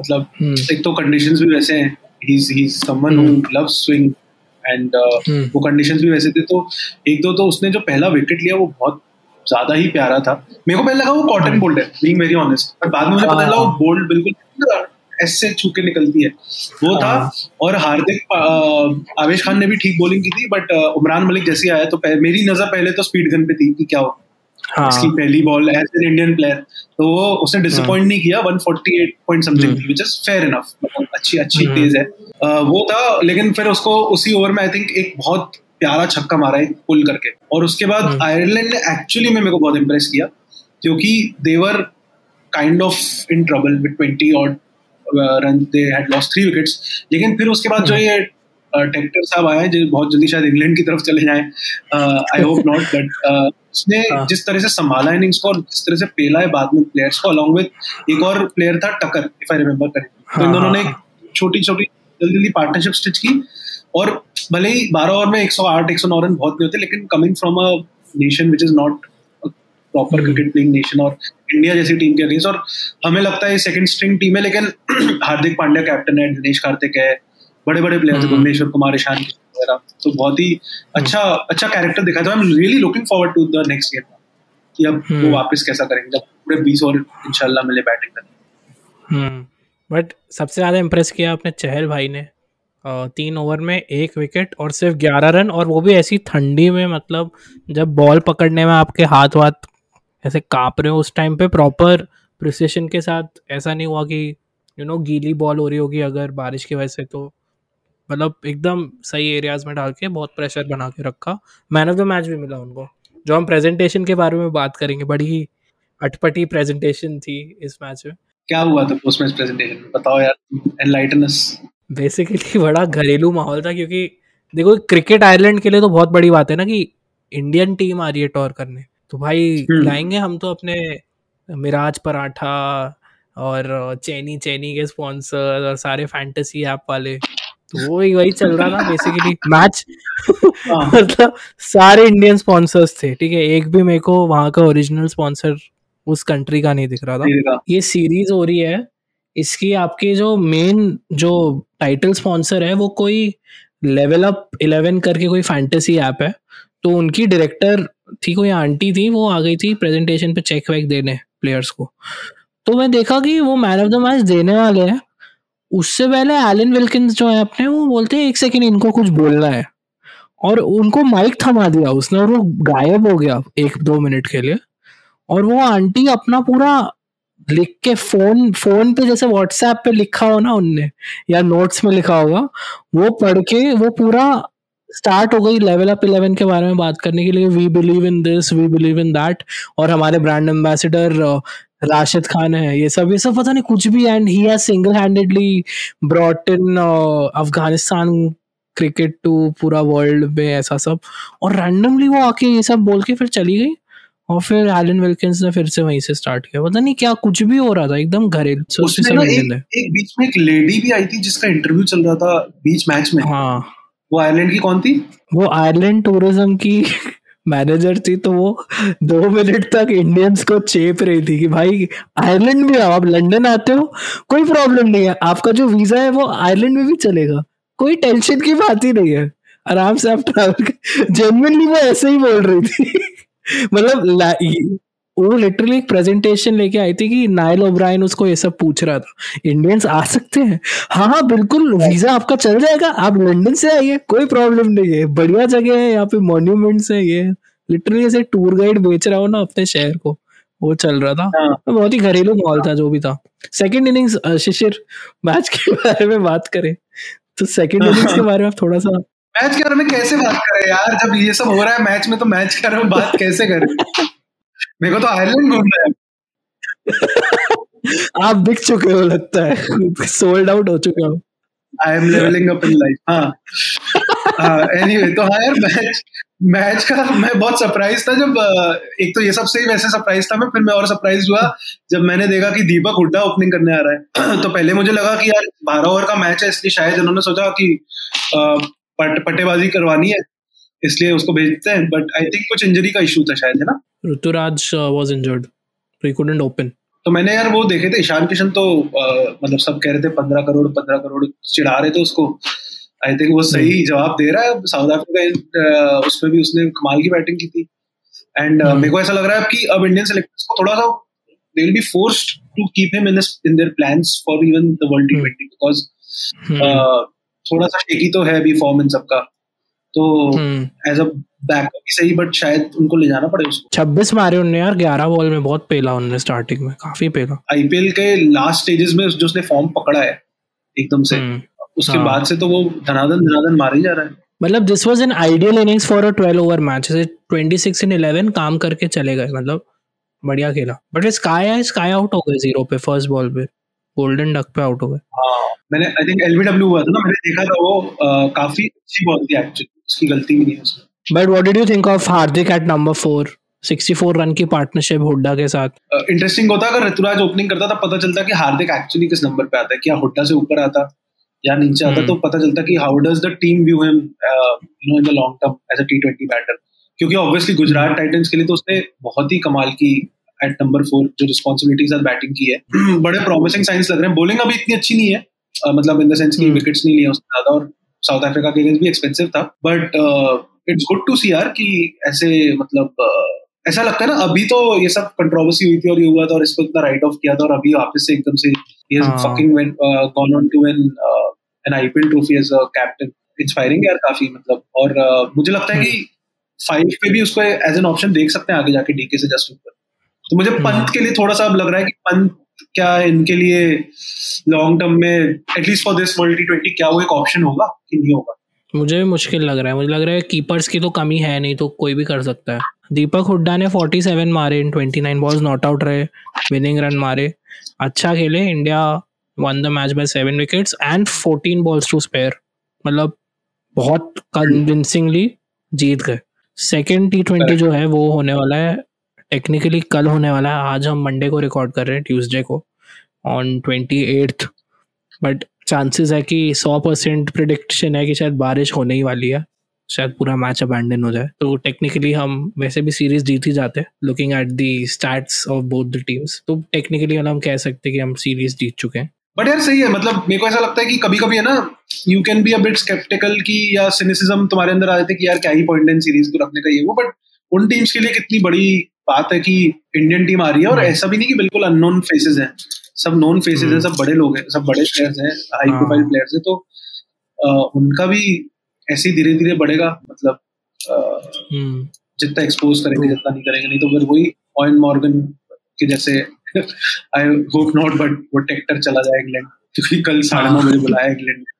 मतलब हम्म। एक तो कंडीशंस भी वैसे हैं। ही ही someone who loves swing and hmm. वो कंडीशंस भी वैसे थे। तो एक दो तो उसने जो पहला विकेट लिया वो बहुत ज़्यादा ही प्यारा था। मेरे को पहले लगा वो कॉटन बोल्ड है बीइंग वेरी ऑनेस्ट पर बाद में मुझे पता चला वो बोल्ड बिल्कुल ऐसे छू के निकलती है। वो था और हार्दिक आवेश खान ने भी ठीक बॉलिंग की थी बट उमरान मलिक जैसे आया तो मेरी नज़र पहले तो स्पीड गन पे थी कि क्या हो। हाँ। इसकी पहली ball as an Indian player तो वो उसने डिसअपॉइंट नहीं किया 148 पॉइंट समथिंग थी विच इज़ फेयर इनफ मतलब अच्छी अच्छी हम्म। तेज है। अ, वो था लेकिन फिर उसको उसी ओवर में आई थिंक एक बहुत प्यारा छक्का मारा एक पुल करके। और उसके बाद हम्म। आयरलैंड ने एक्चुअली में मेरे को बहुत इम्प्रेस किया क्योंकि they're kind of in trouble with 20 और run they had lost three wickets लेकिन फिर उसके बाद जो हम्म। ये टेक्टर साहब आए जो बहुत जल्दी शायद इंग्लैंड की तरफ़ चले जाएँ आई होप नॉट बट उसने हाँ। जिस तरह से संभाला इनिंग्स को और जिस तरह से पेला है बाद में प्लेयर्स को अलॉन्ग विद एक और प्लेयर था Tucker if I remember correct तो इन दोनों ने एक छोटी छोटी जल्दी जल्दी पार्टनरशिप स्टिच की और भले ही 12 ओवर में 108 109 रन बहुत नहीं होते लेकिन coming from a nation which is not proper. Cricket playing nation और इंडिया जैसी टीम के अगेंस्ट और हमें लगता है सेकंड स्ट्रिंग टीम है लेकिन हार्दिक पांड्या कैप्टन है दिनेश कार्तिक है बड़े बड़े प्लेयर्स। भुवनेश्वर कुमार ईशान वगैरह तो बहुत ही अच्छा अच्छा कैरेक्टर दिखा था I am really looking forward to the next game कि अब। वो वापस कैसा करेंगे जब पूरे 20 ओवर इंशाल्लाह मिले बैटिंग करने हम्म बट सबसे ज़्यादा इम्प्रेस किया अपने चहल भाई ने तीन ओवर में एक विकेट और सिर्फ़ ग्यारह रन और वो भी ऐसी ठंडी में मतलब जब बॉल पकड़ने में आपके हाथ वाथ ऐसे काँप रहे हो उस टाइम पे प्रॉपर प्रिसिशन के साथ। ऐसा नहीं हुआ कि यू नो गीली बॉल हो रही होगी अगर बारिश की वजह से तो। मतलब एकदम सही एरियाज़ में डाल के बहुत प्रेशर बना के रखा। मैन ऑफ़ द मैच भी मिला उनको जो हम प्रेजेंटेशन के बारे में बात करेंगे। बड़ी ही अटपटी प्रेजेंटेशन थी इस मैच में। क्या हुआ था पोस्ट मैच प्रेजेंटेशन में? बताओ यार एनलाइटन बेसिकली बड़ा घरेलू माहौल था क्योंकि देखो क्रिकेट आयरलैंड के लिए तो बहुत बड़ी बात है ना कि इंडियन टीम आ रही है टॉर करने। तो भाई हम्म। लाएँगे हम तो अपने मिराज पराठा और चैनी चैनी के स्पॉन्सर और सारे फैंटेसी ऐप वाले। तो वही वही चल रहा था बेसिकली मैच। मतलब सारे इंडियन स्पॉन्सर्स थे ठीक है? एक भी मेरे को वहाँ का ओरिजिनल स्पॉन्सर उस कंट्री का नहीं दिख रहा था। ये सीरीज़ हो रही है। इसकी आपके जो मेन जो टाइटल स्पॉन्सर है वो कोई लेवल अप इलेवन करके कोई फैंटेसी ऐप है तो उनकी डायरेक्टर थी, कोई आंटी थी, वो आ गई थी प्रेजेंटेशन पे चेक वेक देने प्लेयर्स को। तो मैं देखा कि वो मैन ऑफ़ द मैच देने वाले हैं। उससे पहले एलन विल्किंस जो है अपने, वो बोलते हैं, एक सेकंड इनको कुछ बोलना है। और उनको माइक थमा दिया उसने और वो गायब हो गया एक दो मिनट के लिए। और वो आंटी अपना पूरा लिख के फ़ोन फ़ोन पे जैसे व्हाट्सएप पे लिखा हो ना उनने, या नोट्स में लिखा होगा, वो पढ़ के वो पूरा स्टार्ट हो गई लेवल अप इलेवन के बारे में बात करने के लिए। We believe in this we believe in that और हमारे ब्रांड एम्बेसडर राशिद खान है ये सब ये सब पता नहीं कुछ भी। And he has single handedly brought in Afghanistan cricket to पूरा वर्ल्ड में ऐसा सब। और रैंडमली वो आके ये सब बोल के फिर चली गई। और फिर एलन विल्किंस ने फिर से वहीं से स्टार्ट किया। पता नहीं क्या कुछ भी हो रहा था एकदम घरेलू एक, एक बीच में एक लेडी भी आई थी जिसका इंटरव्यू चल रहा था बीच मैच में। हाँ। वो आयरलैंड की कौन थी? वो आयरलैंड टूरिज़्म की मैनेजर थी तो वो दो मिनट तक इंडियंस को चेप रही थी कि भाई आयरलैंड भी आओ, आप लंदन आते हो, कोई प्रॉब्लम नहीं है। आपका जो वीज़ा है, वो आयरलैंड में भी चलेगा। कोई टेंशन की बात ही नहीं है। आराम से आप ट्रैवल जेनवनली वो ऐसे ही बोल रही थी। मतलब वो लिटरली एक प्रेजेंटेशन लेके आई थी कि नाइल ओब्रायन उसको ये सब पूछ रहा था। इंडियंस आ सकते हैं? हाँ हाँ बिल्कुल वीज़ा आपका चल जाएगा। आप लंदन से आइए कोई प्रॉब्लम नहीं है। बढ़िया जगह है यहाँ पे मॉन्यूमेंट्स है ये लिटरली ऐसे टूर गाइड बेच रहा हो ना अपने शहर को वो चल रहा था। हाँ। तो बहुत ही घरेलू माहौल था जो भी था। सेकंड इनिंग्स शिशिर मैच के बारे में बात करें। तो सेकंड इनिंग्स के बारे में आप थोड़ा सा मैच के बारे में कैसे बात करें यार? जब ये सब हो रहा है मैच में तो मैच के बारे में बात कैसे करें? मेरे को तो आयरलैंड घूमना है। आप बिक चुके हो लगता है। सोल्ड आउट हो चुके हो। I am levelling up in life हाँ। एनीवे तो हाँ यार मैच मैच का मैं बहुत सरप्राइज़ था जब एक तो ये सबसे ही वैसे सरप्राइज़ था मैं फिर मैं और सरप्राइज़ हुआ जब मैंने देखा कि दीपक हुड्डा ओपनिंग करने आ रहा है। तो पहले मुझे लगा कि यार बारह ओवर का मैच है इसलिए शायद उन्होंने सोचा कि पट, पट्टेबाजी करवानी है। इसलिए उसको भेजते हैं बट आई थिंक कुछ इंजरी का इशू था शायद है ना? Ruturaj was injured so he couldn't open. तो मैंने यार वो देखे थे ईशान किशन तो अ, मतलब सब कह रहे थे पंद्रह करोड़ पंद्रह करोड़ चिढ़ा रहे थे उसको। आई थिंक वो सही जवाब दे रहा है साउथ अफ्रीका अ, उसमें भी उसने कमाल की बैटिंग की थी। And hmm. मेरे को ऐसा लग रहा है कि अब इंडियन सेलेक्टर्स को थोड़ा सा they will be forced to keep him in in their plans for even the world T twenty because थोड़ा सा शेकी तो है अभी फॉर्म इन सबका। तो। एज अ बैकअप सही बट शायद उनको ले जाना पड़े उसको। छब्बीस मारे उनने यार ग्यारह बॉल में बहुत पेला उन्होंने स्टार्टिंग में काफ़ी पेला। आईपीएल के लास्ट स्टेजेस में जो उसने फॉर्म पकड़ा है एकदम से। हम्म। उसके हाँ। बाद से तो वो धनाधन धनाधन मार ही जा रहा है। मतलब this was an ideal innings for a 12 over match जैसे 26 इन 11 काम करके चले गए मतलब बढ़िया खेला। बट स्काई है स्काई आउट हो गए ज़ीरो पे फ़र्स्ट बॉल पे। गोल्डन डक पे आउट हो गए। हाँ मैंने आई थिंक एलबीडब्ल्यू हुआ था ना मैंने देखा था वो काफ़ी अच्छी बॉल थी एक्चुअली उसकी गलती भी नहीं है उसमें। But what did you think of Hardik at number 4 64 run की पार्टनरशिप हुड्डा के साथ। इंटरेस्टिंग uh, होता अगर ऋतुराज ओपनिंग करता था पता चलता कि हार्दिक एक्चुअली किस नंबर पे आता है क्या हुड्डा से ऊपर आता या नीचे आता। तो पता चलता कि how does the team view him you know in the long term as a T twenty batter क्योंकि ऑब्वियसली गुजरात टाइटंस के लिए तो उसने बहुत ही कमाल की एट नंबर फोर जो रिस्पॉन्सिबिलिटी के साथ बैटिंग की है। बड़े प्रॉमिसिंग साइंस लग रहे हैं। बॉलिंग अभी इतनी अच्छी नहीं है। अ, मतलब इन द सेंस की हम्म। विकेट्स नहीं लिए उसने ज़्यादा और साउथ अफ्रीका के अगेंस्ट भी एक्सपेंसिव था। But it's good to see यार कि ऐसे मतलब अ, ऐसा लगता है ना अभी तो ये सब कंट्रोवर्सी हुई थी और ये हुआ था और इसको इतना राइट ऑफ़ किया था और अभी वापस से एकदम से ये हाँ। Fucking gone on to win an IPL trophy as a captain inspiring यार काफ़ी मतलब और uh, मुझे लगता है कि फाइव पे भी उसको एज एन ऑप्शन देख सकते हैं आगे जाके डीके से जस्ट ऊपर तो मुझे हम्म। पंत के लिए थोड़ा सा अब लग रहा है कि पंत क्या इनके लिए लॉन्ग टर्म में at least for this world T twenty क्या वो एक ऑप्शन होगा कि नहीं होगा? मुझे भी मुश्किल लग रहा है। मुझे लग रहा है कीपर्स की तो कमी है नहीं तो कोई भी कर सकता है। दीपक हुड्डा ने 47 मारे इन 29 बॉल्स नॉट आउट रहे विनिंग रन मारे। अच्छा खेले India won the match by seven wickets and 14 balls to spare मतलब बहुत कन्विंसिंगली जीत गए। सेकेंड टी ट्वेंटी जो है वो होने वाला है टेक्निकली कल होने वाला है। आज हम मंडे को रिकॉर्ड कर रहे हैं ट्यूसडे को on twenty eighth but chances है कि सौ परसेंट प्रिडिक्शन है कि शायद बारिश होने ही वाली है। शायद पूरा मैच अबैंडन हो जाए। तो टेक्निकली हम वैसे भी सीरीज़ जीत ही जाते हैं looking at the stats of both the teams तो टेक्निकली हम कह सकते हैं कि हम सीरीज़ जीत चुके हैं। बट यार सही है मतलब मेरे को ऐसा लगता है कि कभी कभी है ना you can be a bit sceptical की या सिनिसिज्म तुम्हारे अंदर आ जाते कि यार क्या ही पॉइंट इन सीरीज़ को रखने का ये वो बट उन टीम्स के लिए कितनी बड़ी बात है कि इंडियन टीम आ रही है और ऐसा भी नहीं कि बिल्कुल अननोन फेसेस हैं। सब नोन फेसेस हैं सब बड़े लोग हैं सब बड़े प्लेयर्स हैं। हाई हाँ। प्रोफ़ाइल प्लेयर्स हैं तो अ, उनका भी ऐसे ही धीरे धीरे बढ़ेगा मतलब हम्म। जितना एक्सपोज करेंगे जितना नहीं करेंगे नहीं तो फिर वही ऑयन मॉर्गन के जैसे आई होप नॉट बट वो टेक्टर चला जाए इंग्लैंड क्योंकि कल साढ़े नौ बजे बुलाया इंग्लैंड ने।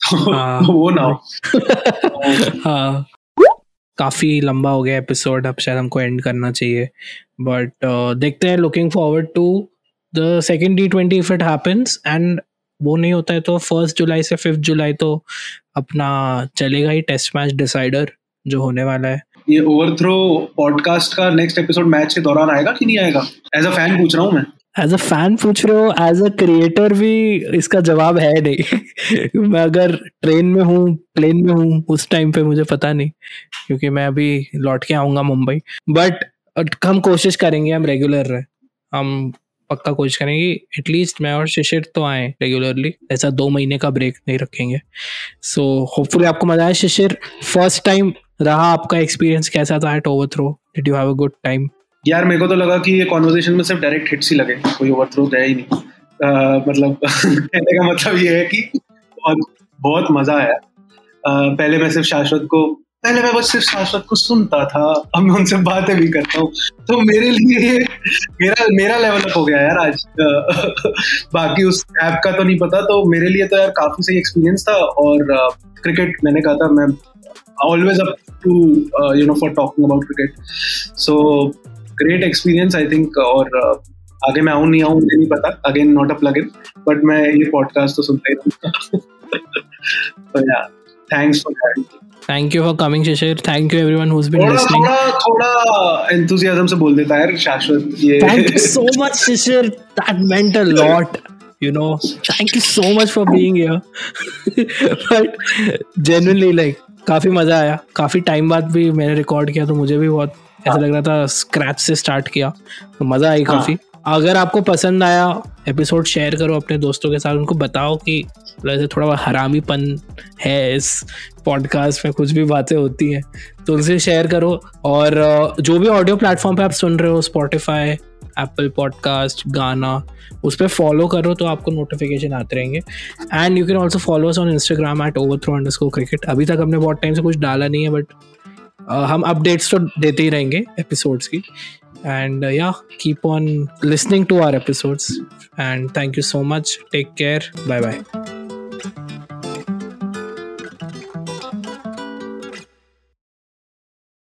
हाँ। तो वो ना हो। हाँ। काफ़ी लंबा हो गया एपिसोड अब शायद हमको एंड करना चाहिए। बट देखते हैं looking forward to the second T twenty if it happens and वो नहीं होता है तो फ़र्स्ट जुलाई से फिफ्थ जुलाई तो अपना चलेगा ही टेस्ट मैच डिसाइडर जो होने वाला है। ये ओवरथ्रो पॉडकास्ट का नेक्स्ट एपिसोड मैच के दौरान आएगा कि नहीं आएगा? एज अ फ़ैन पूछ रहा हूँ मैं। एज अ फ़ैन पूछ रहे हो एज अ क्रिएटर भी इसका जवाब है नहीं। मैं अगर ट्रेन में हूँ प्लेन में हूँ उस टाइम पे मुझे पता नहीं क्योंकि मैं अभी लौट के आऊँगा मुंबई। बट हम कोशिश करेंगे हम रेगुलर रहे। हम पक्का कोशिश करेंगे एटलीस्ट मैं और शिशिर तो आए रेगुलरली ऐसा दो महीने का ब्रेक नहीं रखेंगे। सो so, होपफुली आपको मज़ा आया। शिशिर फ़र्स्ट टाइम रहा आपका एक्सपीरियंस कैसा था at Overthrow did you have a good time यार मेरे को तो लगा कि ये कॉन्वर्जेशन में सिर्फ़ डायरेक्ट हिट्स ही लगे। कोई ओवरथ्रो है ही नहीं। अह, मतलब कहने का मतलब ये है कि बहुत बहुत मज़ा आया। अह, पहले मैं सिर्फ़ शाश्वत को पहले मैं बस सिर्फ़ शाश्वत को सुनता था। अब मैं उनसे बातें भी करता हूँ। तो मेरे लिए मेरा मेरा लेवल अप हो गया यार आज। बाकी उस ऐप का तो नहीं पता। तो मेरे लिए तो यार काफ़ी सही एक्सपीरियंस था। और क्रिकेट मैंने कहा था मैं always up to you know for talking about cricket so great experience I think और uh, आगे मैं आऊँ नहीं आऊँ मुझे नहीं पता। Again not a plug in but मैं ये पॉडकास्ट तो सुनता ही तो या thanks for thank you for coming Shishir thank you everyone who's been थोड़ा listening. थोड़ा थोड़ा एंथुसियाज्म से बोल देता है यार शाश्वत ये। Thank you so much shishir. That meant a lot you know. Thank you so much for being here. But genuinely like काफ़ी मज़ा आया। काफ़ी टाइम बाद भी मैंने रिकॉर्ड किया तो मुझे भी बहुत ऐसा लग रहा था स्क्रैच से स्टार्ट किया तो मज़ा आई काफ़ी। अगर आपको पसंद आया एपिसोड शेयर करो अपने दोस्तों के साथ उनको बताओ कि वैसे थोड़ा हरामीपन है इस पॉडकास्ट में कुछ भी बातें होती हैं तो उनसे शेयर करो। और जो भी ऑडियो प्लेटफॉर्म पे आप सुन रहे हो स्पॉटिफाई एप्पल पॉडकास्ट गाना उस पर फॉलो करो तो आपको नोटिफिकेशन आते रहेंगे। And you can also follow on Instagram at Overthrow under cricket अभी तक हमने बहुत टाइम से कुछ डाला नहीं है बट हम अपडेट्स तो देते ही रहेंगे एपिसोड्स की. And yeah keep on listening to our episodes and thank you so much take care bye bye